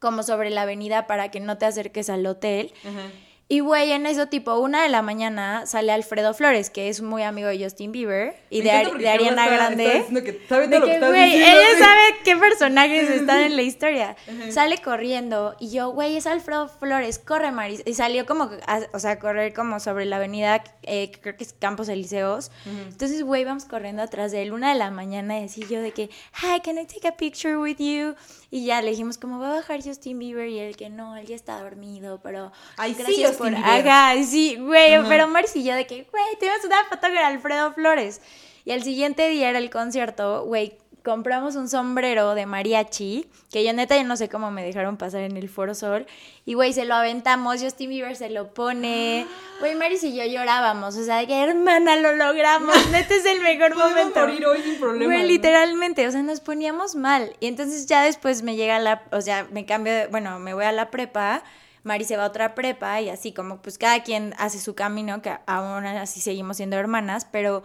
[SPEAKER 2] como sobre la avenida para que no te acerques al hotel.
[SPEAKER 1] Ajá.
[SPEAKER 2] Y güey, en eso tipo una de la mañana sale Alfredo Flores, que es muy amigo de Justin Bieber y de, Ari- de Ariana
[SPEAKER 1] está-
[SPEAKER 2] Grande.
[SPEAKER 1] está diciendo que sabe
[SPEAKER 2] De
[SPEAKER 1] lo que
[SPEAKER 2] que,
[SPEAKER 1] estás
[SPEAKER 2] güey,
[SPEAKER 1] diciendo,
[SPEAKER 2] ella
[SPEAKER 1] sí.
[SPEAKER 2] sabe qué personajes están en la historia. Sale corriendo y yo, güey, es Alfredo Flores, corre, Maris. Y salió como, a- o sea, correr como sobre la avenida, eh, que creo que es Campos Elíseos. Entonces, güey, vamos corriendo atrás de él, una de la mañana, y así yo de que, hi, can I take a picture with you? Y ya le dijimos, como va a bajar Justin Bieber? Y él que no, él ya está dormido, pero
[SPEAKER 1] Ay, sí,
[SPEAKER 2] gracias
[SPEAKER 1] Justin
[SPEAKER 2] por...
[SPEAKER 1] Bieber.
[SPEAKER 2] Ajá, sí, güey, pero Maris y yo de que, güey, tuvimos una foto con Alfredo Flores. Y al siguiente día era el concierto, güey, compramos un sombrero de mariachi, que yo neta yo no sé cómo me dejaron pasar en el Foro Sol, y güey, se lo aventamos, Justin Bieber se lo pone, güey, Maris y yo llorábamos, o sea, de que hermana, lo logramos, neta es el mejor momento.
[SPEAKER 1] morir hoy sin problemas.
[SPEAKER 2] Güey, literalmente, o sea, nos poníamos mal. Y entonces ya después me llega la, o sea, me cambio, de- bueno, me voy a la prepa, Mari se va a otra prepa y así como pues cada quien hace su camino, que aún así seguimos siendo hermanas, pero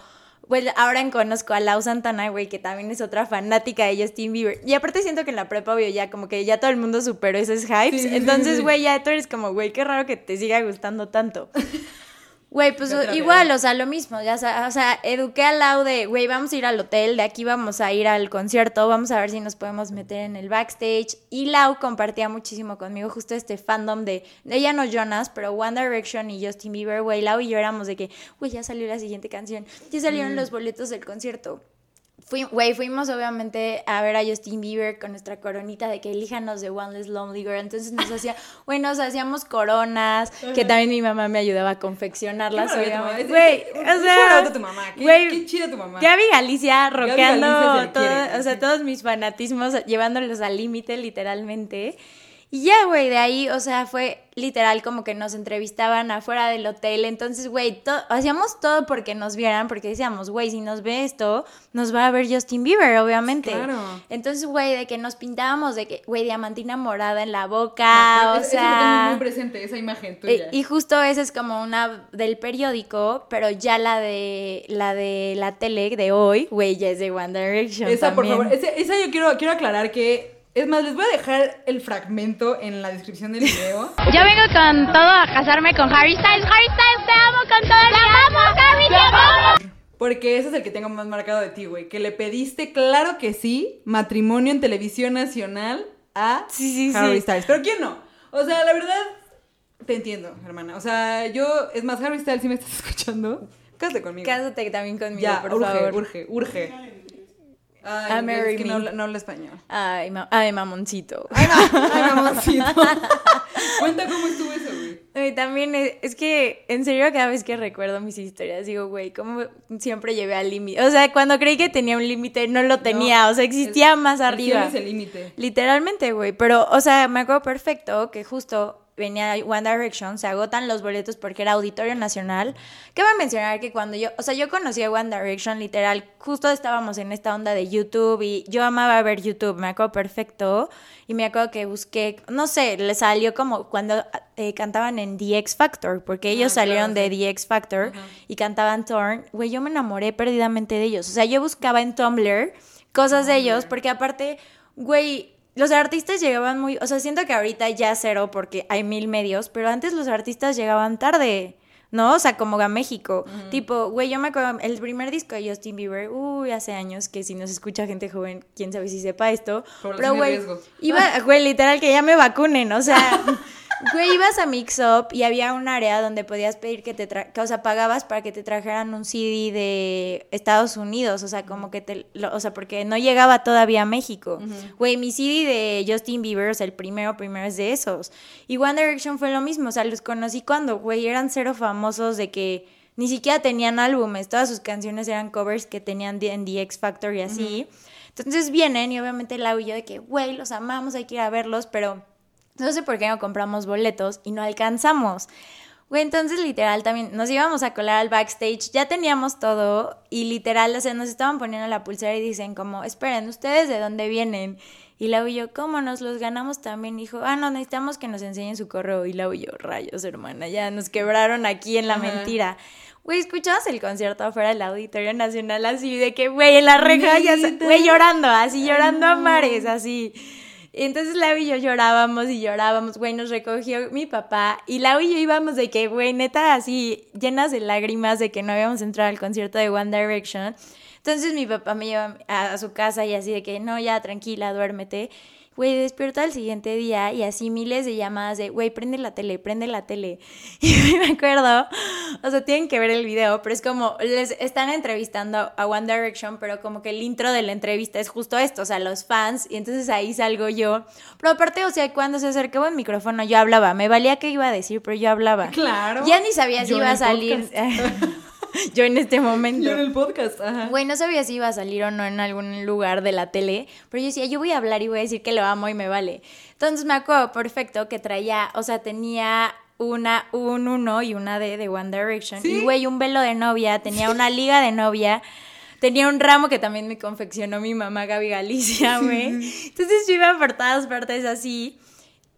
[SPEAKER 2] pues ahora conozco a Lau Santana, güey, que también es otra fanática de Justin Bieber. Y aparte siento que en la prepa, obvio, ya como que ya todo el mundo superó esos hypes.
[SPEAKER 1] Sí, sí, sí,
[SPEAKER 2] entonces,
[SPEAKER 1] sí.
[SPEAKER 2] güey, ya tú eres como, güey, qué raro que te siga gustando tanto. Güey, pues igual, o sea, lo mismo, ya sa- o sea, eduqué al Lau de, güey, vamos a ir al hotel, de aquí vamos a ir al concierto, vamos a ver si nos podemos meter en el backstage. Y Lau compartía muchísimo conmigo justo este fandom de, ella no Jonas, pero One Direction y Justin Bieber, güey, Lau y yo éramos de que, güey, ya salió la siguiente canción, ya
[SPEAKER 1] Mm.
[SPEAKER 2] salieron los boletos del concierto. Fui, fuimos obviamente a ver a Justin Bieber con nuestra coronita de que elíjanos de One Less Lonely Girl. Entonces nos hacía, güey, nos hacíamos coronas, que también mi mamá me ayudaba a confeccionarlas, obviamente. Güey, o sea,
[SPEAKER 1] shout out a tu mamá. Qué- qué chida tu mamá.
[SPEAKER 2] Gaby Galicia rockeando
[SPEAKER 1] Galicia
[SPEAKER 2] todo- o sea, todos mis fanatismos, llevándolos al límite literalmente. Y ya, güey, de ahí, o sea, fue literal como que nos entrevistaban afuera del hotel. Entonces, güey, hacíamos todo porque nos vieran, porque decíamos, güey, si nos ve esto, nos va a ver Justin Bieber, obviamente. Claro. Entonces, güey, de que nos pintábamos de que, güey, diamantina morada en la boca, o sea.
[SPEAKER 1] muy presente, esa imagen
[SPEAKER 2] tuya. Y, justo esa es como una del periódico, pero ya la de la de la tele de hoy, güey, ya es de One Direction.
[SPEAKER 1] Esa, por favor, esa, yo quiero, quiero aclarar que es más, les voy a dejar el fragmento en la descripción del video.
[SPEAKER 2] Yo vengo con todo a casarme con Harry Styles. Harry Styles, te amo con todo el amo, Harry, te amo.
[SPEAKER 1] Porque ese es el que tengo más marcado de ti, güey. Que le pediste, claro que sí, matrimonio en televisión nacional a Harry Styles. Pero ¿quién no? O sea, la verdad, te entiendo, hermana. O sea, yo, es más, Harry Styles, si me estás escuchando, cásate conmigo.
[SPEAKER 2] Cásate también conmigo,
[SPEAKER 1] ya,
[SPEAKER 2] por
[SPEAKER 1] urge,
[SPEAKER 2] favor.
[SPEAKER 1] Urge, urge. Ay, es que no, no habla español.
[SPEAKER 2] Ay, ay mamoncito.
[SPEAKER 1] Ay, mamoncito. Cuenta cómo estuvo eso, güey.
[SPEAKER 2] También es, que, en serio, cada vez que recuerdo mis historias, digo, güey, ¿cómo siempre llevé al límite? O sea, cuando creí que tenía un límite, no lo tenía. o sea, existía más arriba.
[SPEAKER 1] el límite.
[SPEAKER 2] Literalmente, güey. Pero, o sea, me acuerdo perfecto que justo venía One Direction, se agotan los boletos porque era Auditorio Nacional. Cabe mencionar que cuando yo, o sea, yo conocí a One Direction, literal, justo estábamos en esta onda de YouTube y yo amaba ver YouTube, me acuerdo perfecto. Y me acuerdo que busqué, no sé, le salió como cuando eh, cantaban en The X Factor, porque ah, ellos salieron de The X Factor y cantaban Torn. Güey, yo me enamoré perdidamente de ellos. O sea, yo buscaba en Tumblr cosas de ellos, porque aparte, güey, los artistas llegaban muy, o sea, siento que ahorita ya cero porque hay mil medios, pero antes los artistas llegaban tarde, ¿no? O sea, como a México. Tipo, güey, yo me acuerdo, el primer disco de Justin Bieber, uy, hace años que si nos escucha gente joven, quién sabe si sepa esto. pero, güey, iba, güey, literal que ya me vacunen, o sea, Güey, ibas a Mix Up y había un área donde podías pedir que te tra que, o sea, pagabas para que te trajeran un CD de Estados Unidos, o sea, como que te, o sea, porque no llegaba todavía a México. Güey, mi CD de Justin Bieber, o sea, el primero, primero es de esos. Y One Direction fue lo mismo, o sea, los conocí cuando, güey, eran cero famosos de que ni siquiera tenían álbumes, todas sus canciones eran covers que tenían en The X Factor y así. Entonces vienen y obviamente Lau y yo de que, güey, los amamos, hay que ir a verlos, pero no sé por qué no compramos boletos y no alcanzamos. Güey, entonces literal también nos íbamos a colar al backstage, ya teníamos todo y literal, o sea, nos estaban poniendo la pulsera y dicen como, esperen, ¿ustedes de dónde vienen? Y la yo, ¿cómo nos los ganamos también? dijo, ah, no, necesitamos que nos enseñen su correo. Y la yo, rayos, hermana, ya nos quebraron aquí en la mentira. Güey, escuchabas el concierto afuera del Auditorio Nacional así de que, güey, en la reja, ya, güey, llorando, así llorando a mares, así. Entonces Lau y yo llorábamos y llorábamos, güey, nos recogió mi papá y Lau y yo íbamos de que, güey, neta, así llenas de lágrimas de que no habíamos entrado al concierto de One Direction. Entonces mi papá me lleva a, su casa y así de que, no, ya, tranquila, duérmete. Güey, despierto al siguiente día y así miles de llamadas de, güey, prende la tele, prende la tele. Y me acuerdo, o sea, tienen que ver el video, pero es como, les están entrevistando a One Direction, pero como que el intro de la entrevista es justo esto, o sea, los fans, y entonces ahí salgo yo. Pero aparte, o sea, cuando se acercaba el micrófono yo hablaba, me valía qué iba a decir, pero yo hablaba.
[SPEAKER 1] Claro.
[SPEAKER 2] Ya ni sabía si iba a salir. yo en este momento.
[SPEAKER 1] Yo en el podcast, ajá.
[SPEAKER 2] Güey, no sabía si iba a salir o no en algún lugar de la tele, pero yo decía, yo voy a hablar y voy a decir que lo amo y me vale. Entonces me acuerdo perfecto que traía, o sea, tenía una, un uno y una D de One Direction. Y güey, un velo de novia, tenía una liga de novia. Tenía un ramo que también me confeccionó mi mamá Gaby Galicia, güey. Entonces yo iba por todas partes así.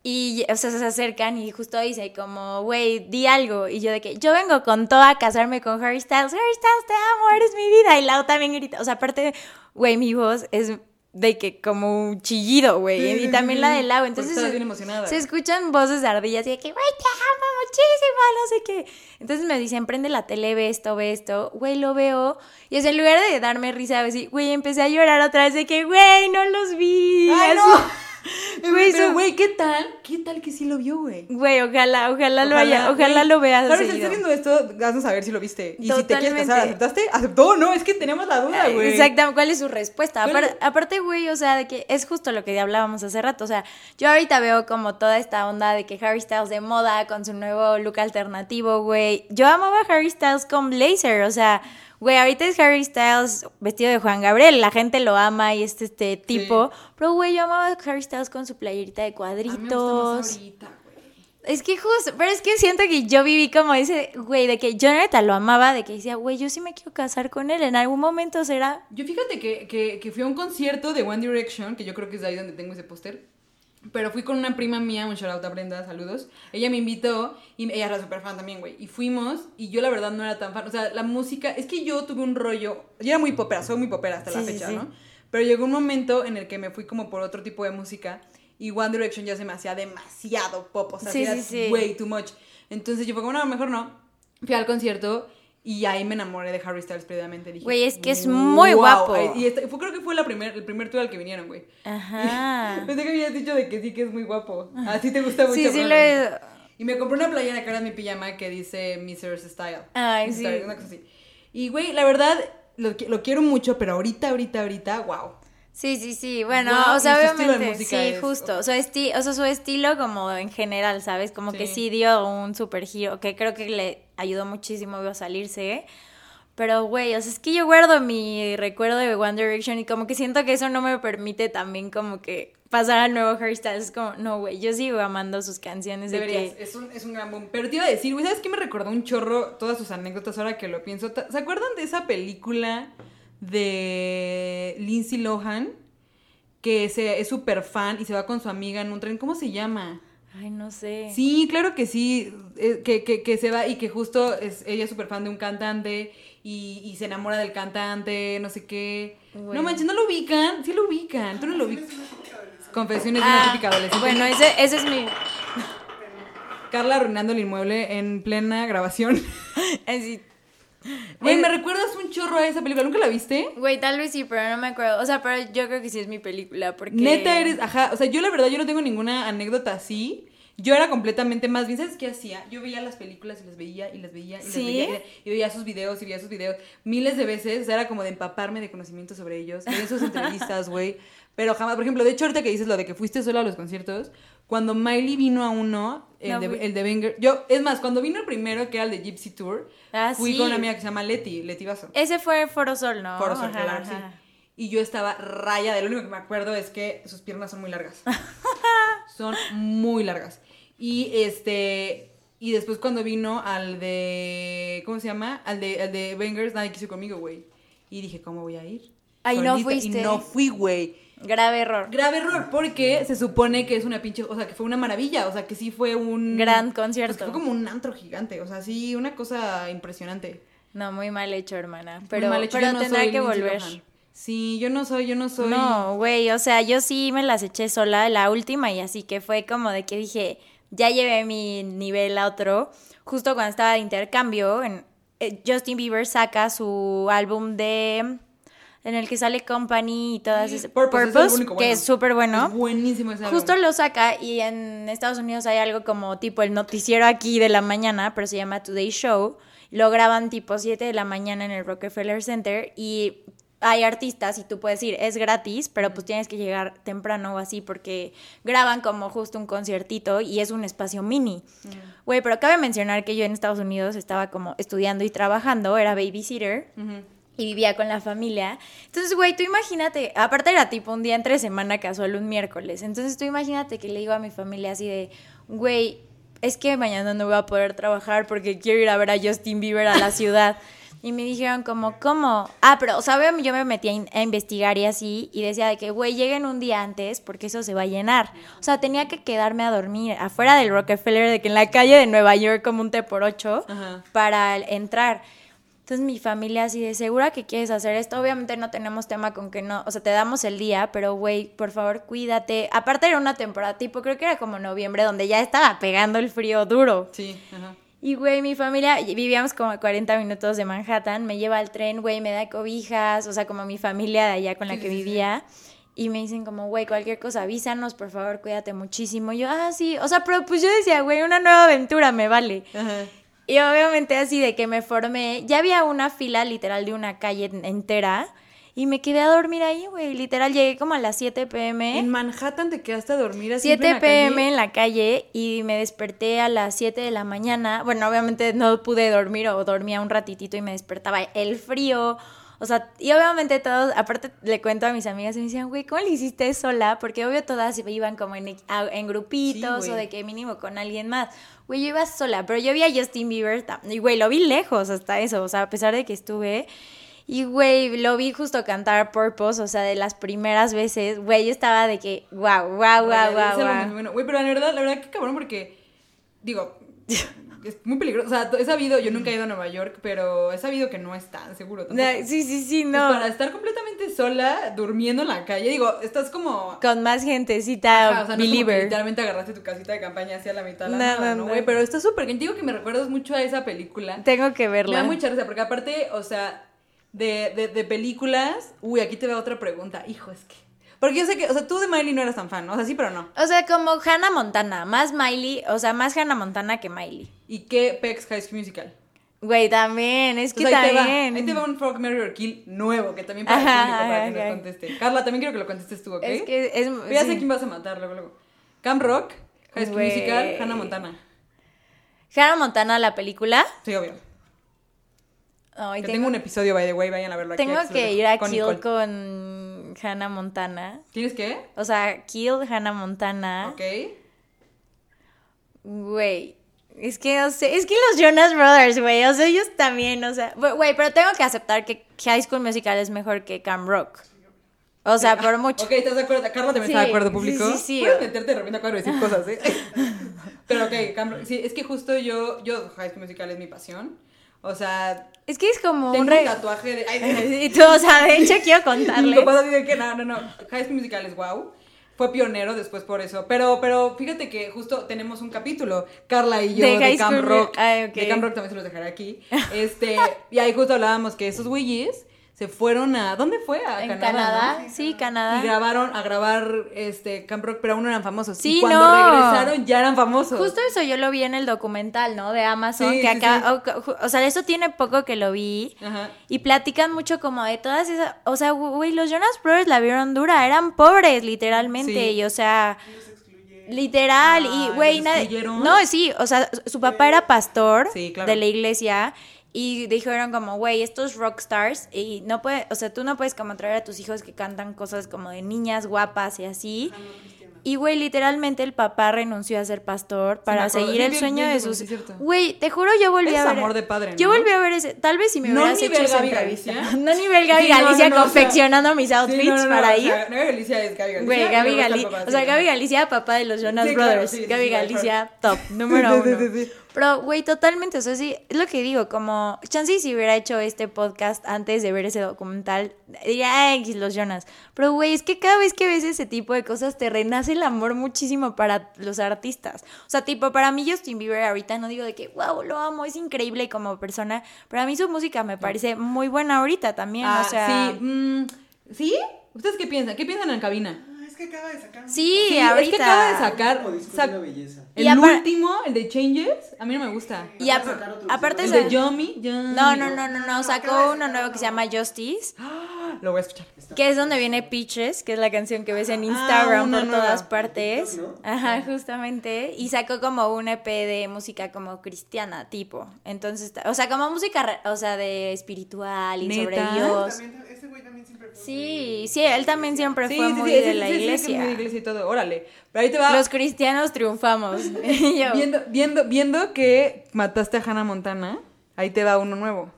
[SPEAKER 2] Y, o sea, se acercan y justo dice como, güey, di algo. Y yo de que, yo vengo con toda a casarme con Harry Styles. Harry Styles, te amo, eres mi vida. Y Lau también grita. O sea, aparte, güey, mi voz es de que como un chillido, güey. y también la de Lau. Entonces,
[SPEAKER 1] se, bien emocionada.
[SPEAKER 2] se escuchan voces de ardillas y de que, güey, te amo muchísimo, no sé qué. Entonces me dicen, prende la tele, ve esto, ve esto. Güey, lo veo. Y es en lugar de darme risa, güey, empecé a llorar otra vez de que, güey, no los vi.
[SPEAKER 1] Ay, no. Güey, güey, ¿qué tal? ¿Qué tal que sí lo vio, güey?
[SPEAKER 2] Güey, ojalá, ojalá, lo haya, ojalá lo veas.
[SPEAKER 1] Claro, si estás viendo esto, vas a saber si lo viste. Y si te quieres casar, ¿aceptaste? ¿Aceptó? No, es que tenemos la duda, güey.
[SPEAKER 2] Exactamente, ¿cuál es su respuesta? Aparte, güey, o sea, de que es justo lo que hablábamos hace rato. O sea, yo ahorita veo como toda esta onda de que Harry Styles de moda con su nuevo look alternativo, güey. Yo amaba a Harry Styles con blazer, o sea, güey, ahorita es Harry Styles vestido de Juan Gabriel, la gente lo ama y es este tipo. Pero, güey, yo amaba a Harry Styles con su playerita de cuadritos.
[SPEAKER 1] A mí me gusta más ahorita, güey.
[SPEAKER 2] Es que justo, pero es que siento que yo viví como ese, güey, de que yo neta lo amaba, de que decía, güey, yo sí me quiero casar con él, en algún momento será.
[SPEAKER 1] Yo fíjate que, que, que fui a un concierto de One Direction, que yo creo que es de ahí donde tengo ese póster. Pero fui con una prima mía, un shout out a Brenda, saludos. Ella me invitó y ella era súper fan también, güey. Y fuimos y yo la verdad no era tan fan. O sea, la música, es que yo tuve un rollo, yo era muy popera, soy muy popera hasta la
[SPEAKER 2] Sí,
[SPEAKER 1] fecha,
[SPEAKER 2] sí.
[SPEAKER 1] ¿no? Pero llegó un momento en el que me fui como por otro tipo de música y One Direction ya se me hacía demasiado pop, o sea, era way too much. Entonces yo fue como, no, mejor no. Fui al concierto y ahí me enamoré de Harry Styles previamente. Dije,
[SPEAKER 2] Güey, es que es muy guapo.
[SPEAKER 1] Y este- fue, creo que fue la primer, el primer tour al que vinieron, güey.
[SPEAKER 2] Ajá.
[SPEAKER 1] Pensé que habías dicho de que sí que es muy guapo. Así te gusta mucho.
[SPEAKER 2] Sí, sí lo es.
[SPEAKER 1] Y me compré una playera que era mi pijama que dice Mrs. Style.
[SPEAKER 2] Ay, sí.
[SPEAKER 1] Style, una cosa así. Y, güey, la verdad, lo, lo quiero mucho, pero ahorita, ahorita, ahorita, wow.
[SPEAKER 2] Sí, sí, sí. Bueno, o sea,
[SPEAKER 1] su de
[SPEAKER 2] obviamente, sí,
[SPEAKER 1] es-
[SPEAKER 2] justo. Sea, esti- o sea, su estilo como en general, ¿sabes? Como que
[SPEAKER 1] Sí.
[SPEAKER 2] dio un super giro, que creo que le ayudó muchísimo a salirse. Pero, güey, o sea, es que yo guardo mi recuerdo de One Direction y como que siento que eso no me permite también como que pasar al nuevo Harry Styles. Es como, no, güey, yo sigo amando sus canciones de
[SPEAKER 1] Deberías,
[SPEAKER 2] que...
[SPEAKER 1] es un, es un gran boom. Pero te iba a decir, güey, ¿sabes qué me recordó un chorro todas sus anécdotas ahora que lo pienso? ¿Se acuerdan de esa película de Lindsay Lohan? Que se, es súper fan y se va con su amiga en un tren. ¿Cómo se llama?
[SPEAKER 2] Ay, no sé.
[SPEAKER 1] Sí, claro que sí, eh, que, que, que se va y que justo es, ella es súper fan de un cantante y, y se enamora del cantante, no sé qué.
[SPEAKER 2] Bueno.
[SPEAKER 1] No manches, no lo ubican, sí lo ubican, tú no lo ubicas. Confesiones de
[SPEAKER 2] Ah,
[SPEAKER 1] una típica adolescente.
[SPEAKER 2] bueno, ese, ese es mi...
[SPEAKER 1] Carla arruinando el inmueble en plena grabación.
[SPEAKER 2] así-
[SPEAKER 1] Güey,
[SPEAKER 2] Eh,
[SPEAKER 1] me recuerdas un chorro a esa película, ¿nunca la viste?
[SPEAKER 2] Güey, tal vez sí, pero no me acuerdo. O sea, pero yo creo que sí es mi película, porque...
[SPEAKER 1] Neta eres, ajá, o sea, yo la verdad yo no tengo ninguna anécdota así. Yo era completamente más bien, ¿sabes qué hacía? Yo veía las películas y las veía y las veía y las
[SPEAKER 2] ¿Sí?
[SPEAKER 1] veía y veía sus videos y veía sus videos miles de veces, o sea, era como de empaparme de conocimiento sobre ellos, veía sus entrevistas, güey, pero jamás, por ejemplo, de hecho ahorita que dices lo de que fuiste sola a los conciertos, cuando Miley vino a uno, el,
[SPEAKER 2] No
[SPEAKER 1] de, el de Banger, yo, es más, cuando vino el primero, que era el de Gypsy Tour,
[SPEAKER 2] Ah,
[SPEAKER 1] fui
[SPEAKER 2] sí.
[SPEAKER 1] con una amiga que se llama Leti, Leti Vaso.
[SPEAKER 2] Ese fue Foro Sol, ¿no?
[SPEAKER 1] Foro Sol,
[SPEAKER 2] Ajá,
[SPEAKER 1] claro,
[SPEAKER 2] ajá.
[SPEAKER 1] sí. Y yo estaba raya, de lo único que me acuerdo es que sus piernas son muy largas. son muy largas. Y este. Y después cuando vino al de. ¿Cómo se llama? Al de, al de Bangers, nadie quiso conmigo, güey. Y dije, ¿cómo voy a ir?
[SPEAKER 2] Ay, no fuiste.
[SPEAKER 1] Y no fui, güey.
[SPEAKER 2] Grave error.
[SPEAKER 1] Grave error, porque se supone que es una pinche. O sea, que fue una maravilla. O sea, que sí fue un.
[SPEAKER 2] Gran concierto.
[SPEAKER 1] fue como un antro gigante. O sea, sí, una cosa impresionante.
[SPEAKER 2] No, muy mal hecho, hermana. Pero,
[SPEAKER 1] mal hecho.
[SPEAKER 2] pero
[SPEAKER 1] no
[SPEAKER 2] tendrá que volver.
[SPEAKER 1] Lohan. Sí, yo no soy, yo no soy.
[SPEAKER 2] No, güey, o sea, yo sí me las eché sola la última y así que fue como de que dije, ya llevé mi nivel a otro. Justo cuando estaba de intercambio, en, eh, Justin Bieber saca su álbum de... En el que sale Company y todas esas...
[SPEAKER 1] Purpose, es único
[SPEAKER 2] que es súper bueno.
[SPEAKER 1] Es buenísimo ese álbum.
[SPEAKER 2] Justo lo saca y en Estados Unidos hay algo como tipo el noticiero aquí de la mañana, pero se llama Today Show. Lo graban tipo 7 de la mañana en el Rockefeller Center y hay artistas y tú puedes ir, es gratis, pero pues tienes que llegar temprano o así porque graban como justo un conciertito y es un espacio mini. Güey, pero cabe mencionar que yo en Estados Unidos estaba como estudiando y trabajando, era babysitter
[SPEAKER 1] Ujú.
[SPEAKER 2] Y vivía con la familia. Entonces, güey, tú imagínate, aparte era tipo un día entre semana casual, un miércoles. Entonces, tú imagínate que le digo a mi familia así de, güey, es que mañana no voy a poder trabajar porque quiero ir a ver a Justin Bieber a la ciudad. Y me dijeron como, ¿cómo? Ah, pero, ¿sabes? Yo me metí a, in- a investigar y así, y decía de que, güey, lleguen un día antes porque eso se va a llenar. O sea, tenía que quedarme a dormir afuera del Rockefeller, de que en la calle de Nueva York como un té por ocho,
[SPEAKER 1] Ajá.
[SPEAKER 2] para entrar. Entonces mi familia así de segura que quieres hacer esto. Obviamente no tenemos tema con que no, o sea, te damos el día, pero güey, por favor, cuídate. Aparte era una temporada tipo, creo que era como noviembre, donde ya estaba pegando el frío duro.
[SPEAKER 1] Sí, ajá.
[SPEAKER 2] Y güey, mi familia, vivíamos como a 40 minutos de Manhattan, me lleva al tren, güey, me da cobijas, o sea, como mi familia de allá con la que vivía. Y me dicen como, güey, cualquier cosa, avísanos, por favor, cuídate muchísimo. Y yo, ah, sí. O sea, pero pues yo decía, güey, una nueva aventura me vale.
[SPEAKER 1] Ajá.
[SPEAKER 2] Y obviamente así de que me formé, ya había una fila literal de una calle entera Y me quedé a dormir ahí, güey. Literal, llegué como a las 7 pm.
[SPEAKER 1] En Manhattan te quedaste a dormir así
[SPEAKER 2] 7
[SPEAKER 1] en la
[SPEAKER 2] pm
[SPEAKER 1] calle?
[SPEAKER 2] en la calle y me desperté a las 7 de la mañana. Bueno, obviamente no pude dormir o dormía un ratitito y me despertaba el frío. O sea, y obviamente todos, aparte le cuento a mis amigas y me decían, güey, ¿cómo le hiciste sola? Porque obvio todas iban como en, grupitos
[SPEAKER 1] Sí,
[SPEAKER 2] o de que mínimo con alguien más. Güey, yo iba sola, pero yo vi a Justin Bieber y, güey, lo vi lejos hasta eso, o sea, a pesar de que estuve. Y, güey, lo vi justo cantar Purpose, o sea, de las primeras veces. Güey, yo estaba de que, wow, wow, wow, wow.
[SPEAKER 1] Güey, pero la verdad, la verdad que cabrón porque, digo, es muy peligroso. O sea, he sabido, yo nunca he ido a Nueva York, pero he sabido que no es tan seguro tampoco.
[SPEAKER 2] Sí, sí, sí,
[SPEAKER 1] Pues
[SPEAKER 2] no.
[SPEAKER 1] Para estar completamente sola, durmiendo en la calle, digo, estás como...
[SPEAKER 2] Con más gentecita,
[SPEAKER 1] Ajá, o sea, no como
[SPEAKER 2] believer.
[SPEAKER 1] literalmente agarraste tu casita de campaña hacia la mitad de la
[SPEAKER 2] No,
[SPEAKER 1] nada,
[SPEAKER 2] no,
[SPEAKER 1] ¿no,
[SPEAKER 2] no.
[SPEAKER 1] güey? Pero está súper... bien. Digo que me recuerdas mucho a esa película.
[SPEAKER 2] Tengo que
[SPEAKER 1] Me
[SPEAKER 2] verla.
[SPEAKER 1] da mucha risa, porque aparte, o sea, de, de, de películas... Uy, aquí te veo otra pregunta. Hijo, es que... Porque yo sé que, o sea, tú de Miley no eras tan fan, ¿no? O sea, sí, pero no.
[SPEAKER 2] O sea, como Hannah Montana, más Miley, o sea, más Hannah Montana que Miley.
[SPEAKER 1] ¿Y qué Pex High School Musical?
[SPEAKER 2] Güey, también, es que
[SPEAKER 1] ahí, te va,
[SPEAKER 2] también.
[SPEAKER 1] ahí te va un Frog Mary or Kill nuevo, que también para el
[SPEAKER 2] Ajá,
[SPEAKER 1] público, para que
[SPEAKER 2] ajá.
[SPEAKER 1] nos conteste. Carla, también quiero que lo contestes tú, ¿ok?
[SPEAKER 2] Es que es.
[SPEAKER 1] Ya sé
[SPEAKER 2] sí.
[SPEAKER 1] quién vas a matar luego, luego. Cam Rock, High School. Musical, Hannah Montana.
[SPEAKER 2] Hannah Montana, la película.
[SPEAKER 1] Sí, obvio. Que
[SPEAKER 2] tengo,
[SPEAKER 1] tengo un episodio, by the way, vayan a verlo aquí.
[SPEAKER 2] tengo que ir a
[SPEAKER 1] con
[SPEAKER 2] Kill
[SPEAKER 1] Nicole.
[SPEAKER 2] con Hannah Montana.
[SPEAKER 1] ¿Tienes qué?
[SPEAKER 2] O sea, Kill Hannah Montana.
[SPEAKER 1] Ok.
[SPEAKER 2] Güey. Es que, no sé, es que los Jonas Brothers, güey, o sea, ellos también, o sea, güey, pero tengo que aceptar que High School Musical es mejor que Cam Rock. O sea, por mucho.
[SPEAKER 1] Ok, ¿estás de acuerdo? Carla también está de
[SPEAKER 2] Sí,
[SPEAKER 1] acuerdo,
[SPEAKER 2] sí,
[SPEAKER 1] público.
[SPEAKER 2] sí, sí.
[SPEAKER 1] Puedes meterte de repente a cuadro y decir cosas, ¿eh? Pero ok, Cam Rock- sí, es que justo yo, yo, High School Musical es mi pasión. O sea,
[SPEAKER 2] Es que es como
[SPEAKER 1] tengo
[SPEAKER 2] un
[SPEAKER 1] un
[SPEAKER 2] re...
[SPEAKER 1] tatuaje de... Ay,
[SPEAKER 2] Y tú, o sea, de hecho quiero
[SPEAKER 1] Mi
[SPEAKER 2] contarles.
[SPEAKER 1] papá así de que no, no, no. High School Musical es wow. Fue pionero después por eso. Pero, pero fíjate que justo tenemos un capítulo, Carla y yo,
[SPEAKER 2] De
[SPEAKER 1] de,
[SPEAKER 2] High
[SPEAKER 1] Cam
[SPEAKER 2] School Mu-
[SPEAKER 1] Rock.
[SPEAKER 2] Ah, ok.
[SPEAKER 1] De Cam Rock también se los dejaré aquí. Este, y ahí justo hablábamos que esos güeyes se fueron a. ¿Dónde fue? A
[SPEAKER 2] En
[SPEAKER 1] Canadá.
[SPEAKER 2] Canadá,
[SPEAKER 1] ¿no?
[SPEAKER 2] sí,
[SPEAKER 1] Y
[SPEAKER 2] Canadá.
[SPEAKER 1] grabaron a grabar este Camp Rock, pero aún no eran famosos.
[SPEAKER 2] Sí,
[SPEAKER 1] y cuando
[SPEAKER 2] no.
[SPEAKER 1] regresaron ya eran famosos.
[SPEAKER 2] Justo eso yo lo vi en el documental, ¿no? De Amazon,
[SPEAKER 1] Sí,
[SPEAKER 2] que
[SPEAKER 1] sí,
[SPEAKER 2] acá, O, o sea, eso tiene poco que lo vi.
[SPEAKER 1] Ajá.
[SPEAKER 2] Y platican mucho como de todas esas, o sea, güey, los Jonas Brothers la vieron dura, eran pobres literalmente,
[SPEAKER 1] Sí.
[SPEAKER 2] y o sea, literal,
[SPEAKER 1] Ah,
[SPEAKER 2] y güey,
[SPEAKER 1] ¿los
[SPEAKER 2] nadie-
[SPEAKER 1] excluyeron?
[SPEAKER 2] no, sí, o sea, su- su papá era pastor
[SPEAKER 1] Sí, claro.
[SPEAKER 2] de la iglesia y dijeron como, güey, estos rockstars y no puede, o sea, tú no puedes como traer a tus hijos que cantan cosas como de niñas guapas y así. Y, güey, literalmente el papá renunció a ser pastor para seguir el
[SPEAKER 1] bien-
[SPEAKER 2] sueño
[SPEAKER 1] bien
[SPEAKER 2] de sus... Güey, te juro, yo volví
[SPEAKER 1] Es
[SPEAKER 2] a ver...
[SPEAKER 1] amor de padre,
[SPEAKER 2] Yo
[SPEAKER 1] ¿no?
[SPEAKER 2] volví a ver ese... Tal vez si me
[SPEAKER 1] No
[SPEAKER 2] hubieras hecho
[SPEAKER 1] nivel
[SPEAKER 2] esa
[SPEAKER 1] Gaby
[SPEAKER 2] entrevista.
[SPEAKER 1] Galicia.
[SPEAKER 2] No nivel Gaby
[SPEAKER 1] Sí, no,
[SPEAKER 2] Galicia
[SPEAKER 1] no, no, o sea,
[SPEAKER 2] confeccionando mis outfits
[SPEAKER 1] no, no, no,
[SPEAKER 2] para
[SPEAKER 1] o
[SPEAKER 2] ir.
[SPEAKER 1] sea, Gaby Galicia es Gaby Galicia.
[SPEAKER 2] Güey, Gaby Galicia... O sea. Gaby Galicia, papá de los Jonas Brothers. Gaby Galicia, top, número uno. Pero, güey, totalmente, o sea, sí, es lo que digo, como, chance si hubiera hecho este podcast antes de ver ese documental, diría, ay, los Jonas. Pero, güey, es que cada vez que ves ese tipo de cosas te renace el amor muchísimo para los artistas. O sea, tipo, para mí Justin Bieber ahorita no digo de que, wow, lo amo, es increíble como persona, pero a mí su música me parece muy buena ahorita también,
[SPEAKER 1] Ah,
[SPEAKER 2] o sea...
[SPEAKER 1] sí, mm, ¿sí? ¿Ustedes qué piensan? ¿Qué piensan en cabina?
[SPEAKER 3] Es que acaba de sacar.
[SPEAKER 2] Sí,
[SPEAKER 1] Sí,
[SPEAKER 2] ahorita.
[SPEAKER 1] es que acaba de sacar sac-
[SPEAKER 3] belleza.
[SPEAKER 1] el último, el de Changes, a mí no me gusta.
[SPEAKER 2] Y
[SPEAKER 3] Acaba de
[SPEAKER 2] aparte
[SPEAKER 1] El
[SPEAKER 2] de-
[SPEAKER 1] Yummy.
[SPEAKER 2] No, no, no, no, no, sacó uno nuevo que se llama Justice.
[SPEAKER 1] Ah, Lo voy a escuchar.
[SPEAKER 2] Que es donde viene Peaches, que es la canción que ves en Instagram
[SPEAKER 1] Ah, una
[SPEAKER 2] por
[SPEAKER 1] nueva.
[SPEAKER 2] todas partes.
[SPEAKER 3] TikTok, ¿no?
[SPEAKER 2] Ajá, justamente. Y sacó como un EP de música como cristiana, tipo. Entonces, o sea, como música, o sea, de espiritual y sobre
[SPEAKER 1] ¿Neta?
[SPEAKER 2] Dios.
[SPEAKER 3] También- Ese güey también siempre fue
[SPEAKER 2] Sí, sí, él también siempre
[SPEAKER 1] Sí,
[SPEAKER 2] fue
[SPEAKER 1] sí,
[SPEAKER 2] muy
[SPEAKER 1] sí,
[SPEAKER 2] de
[SPEAKER 1] sí,
[SPEAKER 2] la
[SPEAKER 1] sí, sí, sí, que es
[SPEAKER 2] iglesia.
[SPEAKER 1] muy de iglesia y todo. Órale. Pero ahí te va.
[SPEAKER 2] Los cristianos triunfamos. Yo,
[SPEAKER 1] Viendo, viendo, viendo que mataste a Hannah Montana, ahí te va uno nuevo.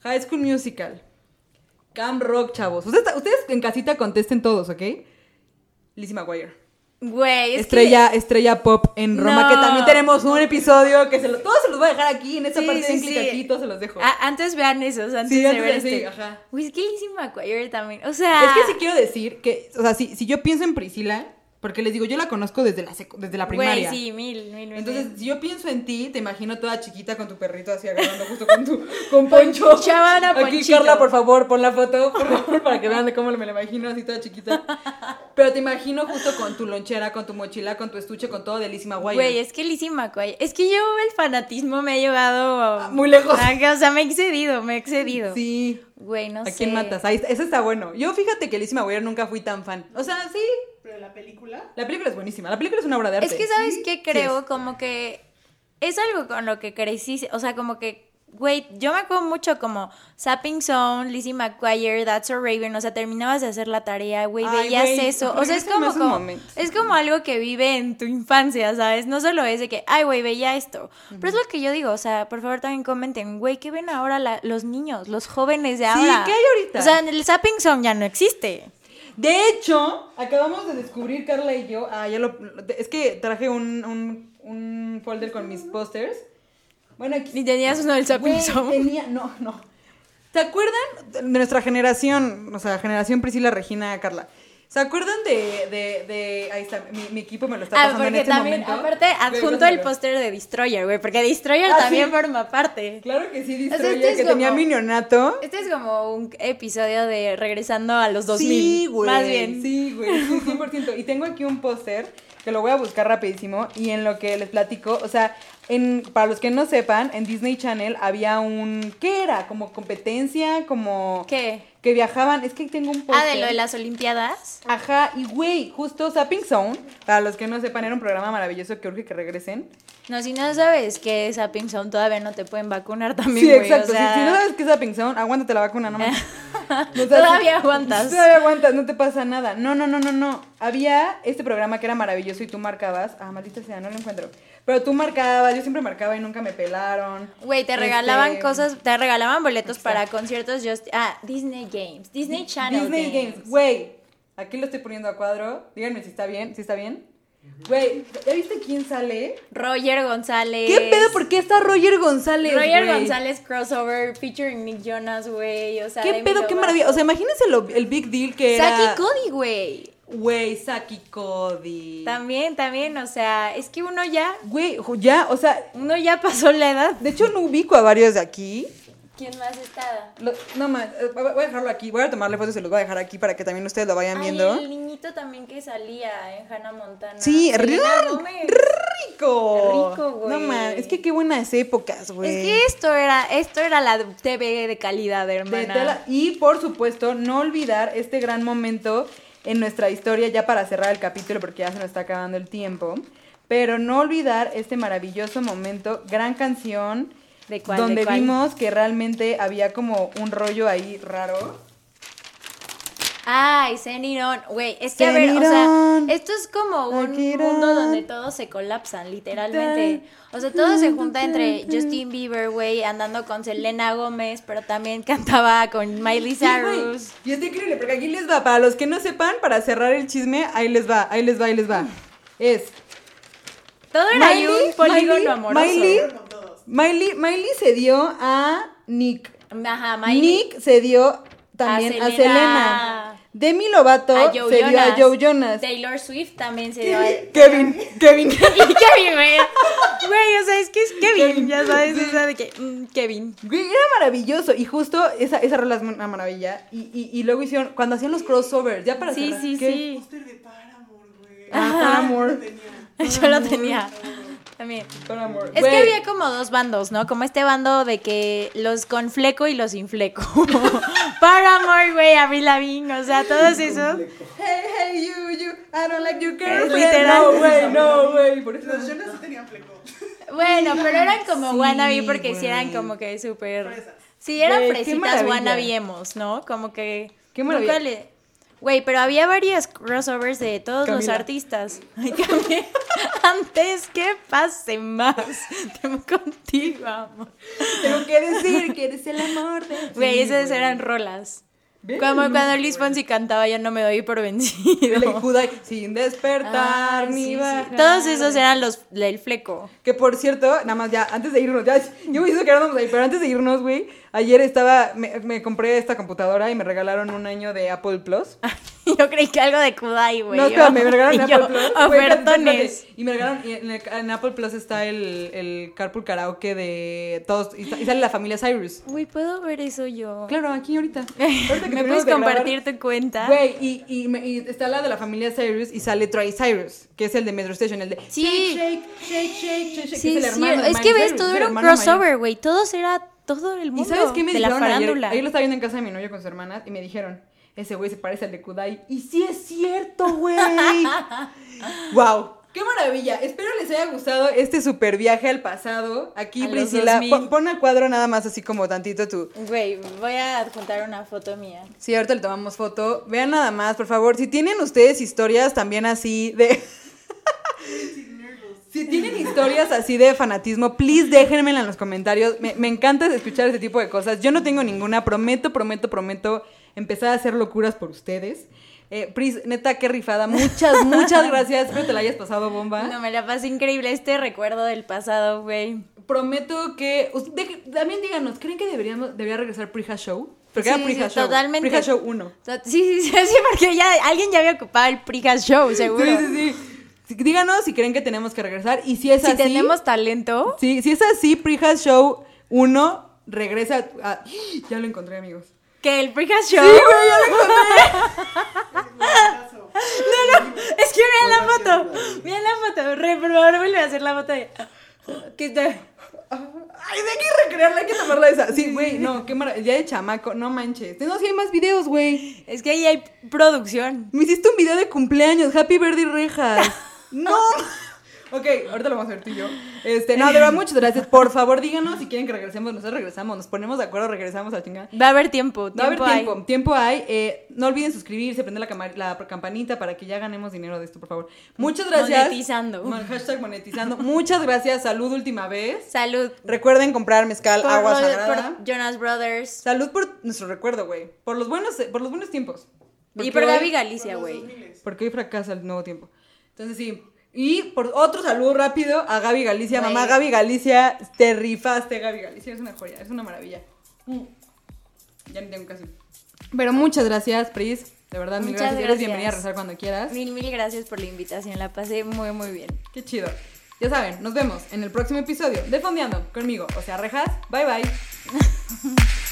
[SPEAKER 1] High School Musical. Cam Rock, chavos. Ustedes, ustedes en casita contesten todos, ¿ok? Lizzie McGuire.
[SPEAKER 2] Güey, es
[SPEAKER 1] estrella, estrella pop en Roma,
[SPEAKER 2] No.
[SPEAKER 1] que también tenemos un episodio que se lo, todos se los voy a dejar aquí, en esta
[SPEAKER 2] Sí,
[SPEAKER 1] parte
[SPEAKER 2] sí,
[SPEAKER 1] den clic
[SPEAKER 2] sí.
[SPEAKER 1] aquí, todos se los dejo.
[SPEAKER 2] antes vean esos, antes
[SPEAKER 1] Sí,
[SPEAKER 2] de
[SPEAKER 1] antes
[SPEAKER 2] ver
[SPEAKER 1] de-
[SPEAKER 2] este.
[SPEAKER 1] ajá.
[SPEAKER 2] Güey, es que Lizzie McGuire también. O sea.
[SPEAKER 1] Es que sí quiero decir que, o sea, si, si yo pienso en Priscila, Porque les digo, yo la conozco desde la, desde la primaria.
[SPEAKER 2] Güey, sí, mil, mil, mil.
[SPEAKER 1] Entonces, si yo pienso en ti, te imagino toda chiquita con tu perrito así agarrando justo con tu con Poncho.
[SPEAKER 2] Chavana
[SPEAKER 1] Aquí,
[SPEAKER 2] Ponchito.
[SPEAKER 1] Carla, por favor, pon la foto, por favor, para que vean de cómo me la imagino así toda chiquita. Pero te imagino justo con tu lonchera, con tu mochila, con tu estuche, con todo de Lizzie McGuire.
[SPEAKER 2] Güey, es que Lizzie McGuire. Es que yo el fanatismo me ha llevado.
[SPEAKER 1] muy lejos.
[SPEAKER 2] O sea, me he excedido, me he excedido.
[SPEAKER 1] Sí.
[SPEAKER 2] Güey, no
[SPEAKER 1] ¿A
[SPEAKER 2] sé.
[SPEAKER 1] quién matas? Ahí, ese está bueno. Yo fíjate que Lizzie McGuire nunca fui tan fan. O sea, sí.
[SPEAKER 3] Pero la película.
[SPEAKER 1] La película es buenísima. La película es una obra de arte.
[SPEAKER 2] Es que, ¿sabes
[SPEAKER 1] Sí,
[SPEAKER 2] qué
[SPEAKER 1] sí
[SPEAKER 2] creo? Como que es algo con lo que crecí. O sea, como que, güey, yo me acuerdo mucho como Sapping Zone, Lizzie McGuire, That's So Raven. O sea, terminabas de hacer la tarea, güey, veías eso. O sea, es
[SPEAKER 1] a
[SPEAKER 2] como, es como algo que vive en tu infancia, ¿sabes? No solo es de que, ay, güey, veía esto. Pero es lo que yo digo, o sea, por favor también comenten, güey, ¿qué ven ahora la- los niños, los jóvenes de
[SPEAKER 1] Sí,
[SPEAKER 2] ahora?
[SPEAKER 1] ¿qué hay ahorita?
[SPEAKER 2] O sea, el Sapping Zone ya no existe.
[SPEAKER 1] De hecho, acabamos de descubrir, Carla y yo. Ah, ya lo. Es que traje un, un, un folder con mis pósters. Bueno, aquí.
[SPEAKER 2] Ni tenías uno del Sapping
[SPEAKER 1] Güey,
[SPEAKER 2] Zone.
[SPEAKER 1] tenía. No, no. ¿Se acuerdan de nuestra generación? O sea, generación Priscila, Regina, Carla. ¿Se acuerdan de. de, de ahí está, mi, mi equipo me lo está
[SPEAKER 2] Ah,
[SPEAKER 1] pasando en este
[SPEAKER 2] también,
[SPEAKER 1] momento.
[SPEAKER 2] aparte, adjunto el póster de Destroyer, güey, porque Destroyer
[SPEAKER 1] Ah,
[SPEAKER 2] también
[SPEAKER 1] sí.
[SPEAKER 2] forma parte.
[SPEAKER 1] Claro que sí,
[SPEAKER 2] sea,
[SPEAKER 1] Destroyer,
[SPEAKER 2] este es
[SPEAKER 1] que tenía
[SPEAKER 2] como-
[SPEAKER 1] mi neonato.
[SPEAKER 2] Este es como un episodio de regresando a los 2000.
[SPEAKER 1] Sí, güey.
[SPEAKER 2] Más bien.
[SPEAKER 1] Sí, güey, sí, 100%. Y tengo aquí un póster que lo voy a buscar rapidísimo y en lo que les platico, o sea, en, para los que no sepan, en Disney Channel había un, ¿qué era? Como competencia, como...
[SPEAKER 2] ¿Qué?
[SPEAKER 1] Que viajaban, es que tengo un póster.
[SPEAKER 2] Ah, de lo de las Olimpiadas.
[SPEAKER 1] Ajá, y güey, justo Zapping Zone, para los que no sepan, era un programa maravilloso que urge que regresen.
[SPEAKER 2] No, si no sabes que es Sapping Zone, todavía no te pueden vacunar también,
[SPEAKER 1] Sí,
[SPEAKER 2] güey.
[SPEAKER 1] exacto.
[SPEAKER 2] O sea,
[SPEAKER 1] si, si no sabes qué es Zapping Zone, aguántate la vacuna, no sea,
[SPEAKER 2] Todavía aguantas.
[SPEAKER 1] Todavía aguantas, no te pasa nada. No, no, no, no, no. Había este programa que era maravilloso y tú marcabas. Ah, maldita sea, no lo encuentro. Pero tú marcabas, yo siempre marcaba y nunca me pelaron.
[SPEAKER 2] Güey, te regalaban
[SPEAKER 1] Este,
[SPEAKER 2] cosas, te regalaban boletos para conciertos just ah, Disney Games, Disney Channel
[SPEAKER 1] Disney Games. Güey, aquí lo estoy poniendo a cuadro. Díganme si está bien, si está bien. Güey, ¿ya viste quién sale?
[SPEAKER 2] Roger González.
[SPEAKER 1] ¿Qué pedo? ¿Por qué está Roger González?
[SPEAKER 2] Roger? González crossover featuring Nick Jonas, güey, o sea,
[SPEAKER 1] ¿Qué pedo? Qué maravilla. O sea, imagínense lo- el big deal que era.
[SPEAKER 2] Saki Cody, güey.
[SPEAKER 1] Güey, Saki Cody.
[SPEAKER 2] También, también, o sea, es que uno ya,
[SPEAKER 1] Güey, ya, o sea,
[SPEAKER 2] uno ya pasó la edad.
[SPEAKER 1] de hecho no ubico a varios de aquí.
[SPEAKER 2] ¿Quién más está?
[SPEAKER 1] Lo- no más, eh, voy a dejarlo aquí. Voy a tomarle fotos y se los voy a dejar aquí para que también ustedes lo vayan viendo.
[SPEAKER 2] Ay, el niñito también que salía en Hannah Montana.
[SPEAKER 1] Sí, rico.
[SPEAKER 2] Rico, güey.
[SPEAKER 1] No man, es que qué buenas épocas, güey.
[SPEAKER 2] Es que esto era, esto era la TV de calidad,
[SPEAKER 1] De
[SPEAKER 2] hermana.
[SPEAKER 1] tela- Y por supuesto, no olvidar este gran momento en nuestra historia, ya para cerrar el capítulo, porque ya se nos está acabando el tiempo. Pero no olvidar este maravilloso momento, gran canción,
[SPEAKER 2] ¿De cuál,
[SPEAKER 1] donde
[SPEAKER 2] de cuál?
[SPEAKER 1] vimos que realmente había como un rollo ahí raro.
[SPEAKER 2] Ay, Zenirón, güey, es que a ver, o sea, esto es como un
[SPEAKER 1] Akirón.
[SPEAKER 2] mundo donde todos se colapsan, literalmente. O sea, todo se junta entre Justin Bieber, güey, andando con Selena Gómez, pero también cantaba con Miley
[SPEAKER 1] Sí.
[SPEAKER 2] Cyrus.
[SPEAKER 1] y está increíble, porque aquí les va, para los que no sepan, para cerrar el chisme, ahí les va, ahí les va, ahí les va. Es
[SPEAKER 2] todo era ahí un polígono
[SPEAKER 1] Miley-
[SPEAKER 2] amoroso.
[SPEAKER 1] Miley. Miley, Miley se dio a Nick.
[SPEAKER 2] Ajá, Miley.
[SPEAKER 1] Nick se dio también a
[SPEAKER 2] A
[SPEAKER 1] Selena. Demi Lovato
[SPEAKER 2] a
[SPEAKER 1] se dio a. Joe Jonas.
[SPEAKER 2] Taylor Swift también se dio a...
[SPEAKER 1] Kevin, Kevin.
[SPEAKER 2] Kevin, güey. Güey, o sea, es que es Kevin,
[SPEAKER 1] Kevin,
[SPEAKER 2] ya sabes, sea, de que, mm, Kevin.
[SPEAKER 1] Güey, era maravilloso. Y justo esa, esa rola es una maravilla. Y, y, y luego hicieron, cuando hacían los crossovers, ya para
[SPEAKER 2] Sí,
[SPEAKER 1] cerrar,
[SPEAKER 2] sí,
[SPEAKER 1] ¿qué?
[SPEAKER 2] sí.
[SPEAKER 3] Póster de Paramore, güey.
[SPEAKER 1] Ah, Paramore.
[SPEAKER 3] Lo tenía.
[SPEAKER 2] Yo lo tenía. También.
[SPEAKER 1] Paramore.
[SPEAKER 2] Es
[SPEAKER 1] Güey,
[SPEAKER 2] que había como dos bandos, ¿no? Como este bando de que los con fleco y los sin fleco. Paramore, güey, Avril Lavigne, o sea, todos esos.
[SPEAKER 1] Hey, hey, you, you, I don't like your girlfriend.
[SPEAKER 2] literal.
[SPEAKER 1] No, güey, no, güey. Por eso.
[SPEAKER 3] Los Jonas sí tenían fleco.
[SPEAKER 2] Bueno, pero eran como
[SPEAKER 1] Sí,
[SPEAKER 2] wannabe porque sí eran como que súper...
[SPEAKER 3] Fresas.
[SPEAKER 2] Sí, eran
[SPEAKER 1] qué
[SPEAKER 2] fresitas
[SPEAKER 1] maravilla.
[SPEAKER 2] wannabe emos, ¿no? Como que...
[SPEAKER 1] Qué maravilla.
[SPEAKER 2] nunca le- Güey, pero había varias crossovers de todos los
[SPEAKER 1] Camila.
[SPEAKER 2] artistas. Ay. Antes que pase más. Tengo contigo, amor.
[SPEAKER 1] Tengo que decir que eres el amor de.
[SPEAKER 2] Güey,
[SPEAKER 1] Sí,
[SPEAKER 2] esas eran rolas.
[SPEAKER 1] Ve,
[SPEAKER 2] Como cuando Luis Fonsi cantaba Ya no me doy por vencido.
[SPEAKER 1] Ley Kudai, sin despertar
[SPEAKER 2] Ay,
[SPEAKER 1] ni
[SPEAKER 2] sí, sí.
[SPEAKER 1] bajar.
[SPEAKER 2] Todos esos eran los del fleco.
[SPEAKER 1] Que por cierto, nada más ya, antes de irnos, ya, yo me hizo quedarnos ahí, pero antes de irnos, güey, ayer estaba, me, me compré esta computadora y me regalaron un año de Apple Plus.
[SPEAKER 2] Yo creí que algo de Kudai, güey.
[SPEAKER 1] no, espérame, me regalaron
[SPEAKER 2] yo,
[SPEAKER 1] Apple Plus.
[SPEAKER 2] Ofertones.
[SPEAKER 1] Y me regalaron, y en, el- en Apple Plus está el, el Carpool Karaoke de todos, y, sa- y sale la familia Cyrus.
[SPEAKER 2] Güey, ¿puedo ver eso yo?
[SPEAKER 1] Claro, aquí ahorita.
[SPEAKER 2] ¿Me puedes
[SPEAKER 1] grabar.
[SPEAKER 2] compartir tu cuenta?
[SPEAKER 1] Güey, y, y, y está la de la familia Cyrus y sale Troy Cyrus, que es el de Metro Station, el de
[SPEAKER 2] Sí.
[SPEAKER 1] Shake, shake, shake, shake, shake,
[SPEAKER 2] Sí,
[SPEAKER 1] que es el
[SPEAKER 2] sí,
[SPEAKER 1] de
[SPEAKER 2] es que ves,
[SPEAKER 1] Cyrus,
[SPEAKER 2] todo era un crossover, güey. Todos era todo el
[SPEAKER 1] ¿Y
[SPEAKER 2] mundo
[SPEAKER 1] sabes qué me
[SPEAKER 2] de la
[SPEAKER 1] dijeron ayer?
[SPEAKER 2] farándula.
[SPEAKER 1] Ayer lo estaba viendo en casa de mi novio con sus hermanas y me dijeron, ese güey se parece al de Kudai. Y sí es cierto, güey. wow. Qué maravilla. Espero les haya gustado este super viaje al pasado. Aquí,
[SPEAKER 2] A
[SPEAKER 1] Priscila,
[SPEAKER 2] 2000.
[SPEAKER 1] pon, pon al cuadro nada más así como tantito tú.
[SPEAKER 2] Güey, voy a adjuntar una foto mía.
[SPEAKER 1] Sí, ahorita le tomamos foto. Vean nada más, por favor. Si tienen ustedes historias también así de... Si tienen historias así de fanatismo, please déjenmela en los comentarios. Me, me encanta escuchar ese tipo de cosas. Yo no tengo ninguna. Prometo, prometo, prometo empezar a hacer locuras por ustedes. Eh, Pris, neta, qué rifada. Muchas, muchas gracias. Espero te la hayas pasado bomba.
[SPEAKER 2] No, me la pasé increíble este recuerdo del pasado, güey.
[SPEAKER 1] Prometo que... también díganos, ¿creen que deberíamos, debería regresar Prija Show? Porque
[SPEAKER 2] Sí,
[SPEAKER 1] era Prija
[SPEAKER 2] sí,
[SPEAKER 1] Show.
[SPEAKER 2] totalmente.
[SPEAKER 1] Prija Show 1.
[SPEAKER 2] O sea, Sí, sí, sí, sí, porque ya alguien ya había ocupado el Prijas Show, seguro.
[SPEAKER 1] Sí, sí, sí. Sí, Díganos si creen que tenemos que regresar. Y si es
[SPEAKER 2] Si
[SPEAKER 1] así...
[SPEAKER 2] tenemos talento,
[SPEAKER 1] Sí, si es así, Prijas Show 1 regresa a... Ya lo encontré, amigos.
[SPEAKER 2] que el Prijas Show.
[SPEAKER 3] Buenazo.
[SPEAKER 2] Es que vean la foto. Vean la foto. Re, por favor, vuelve a hacer la foto. de- Que está.
[SPEAKER 1] Ay, de aquí recrearla, hay que tomarla esa. Sí, güey, no, qué maravilla. Ya de chamaco, no manches. No, sí hay más videos, güey.
[SPEAKER 2] Es que ahí hay producción.
[SPEAKER 1] Me hiciste un video de cumpleaños. Happy birthday, rejas. No. Ok, ahorita lo vamos a ver tú y yo. Este, no, de verdad, muchas gracias. Por favor, díganos si quieren que regresemos. Nosotros regresamos, nos ponemos de acuerdo, regresamos a chingada.
[SPEAKER 2] Va a haber tiempo.
[SPEAKER 1] Va a haber
[SPEAKER 2] tiempo hay.
[SPEAKER 1] tiempo, tiempo hay. Eh, no olviden suscribirse, prender la, campanita para que ya ganemos dinero de esto, por favor. Muchas gracias.
[SPEAKER 2] Monetizando.
[SPEAKER 1] Mon- hashtag monetizando. Muchas gracias. Salud última vez.
[SPEAKER 2] Salud.
[SPEAKER 1] Recuerden comprar mezcal,
[SPEAKER 2] Por
[SPEAKER 1] agua sagrada.
[SPEAKER 2] por Jonas Brothers.
[SPEAKER 1] Salud por nuestro recuerdo, güey. Por los buenos, por los buenos tiempos.
[SPEAKER 2] Y por Gaby Galicia, güey.
[SPEAKER 1] Porque hoy fracasa el nuevo tiempo. Entonces sí. Y por otro saludo rápido a Gaby Galicia.
[SPEAKER 2] Güey.
[SPEAKER 1] Mamá Gaby Galicia, te rifaste, Gaby Galicia. Es una joya, es una maravilla. Mm. Ya ni tengo casi. Pero muchas gracias, Pris. De verdad, mil
[SPEAKER 2] Muchas
[SPEAKER 1] gracias. Eres
[SPEAKER 2] gracias.
[SPEAKER 1] bienvenida a rezar cuando quieras.
[SPEAKER 2] Mil, mil gracias por la invitación. La pasé muy, muy bien.
[SPEAKER 1] Qué chido. Ya saben, nos vemos en el próximo episodio de Fondeando conmigo. O sea, rejas. Bye bye.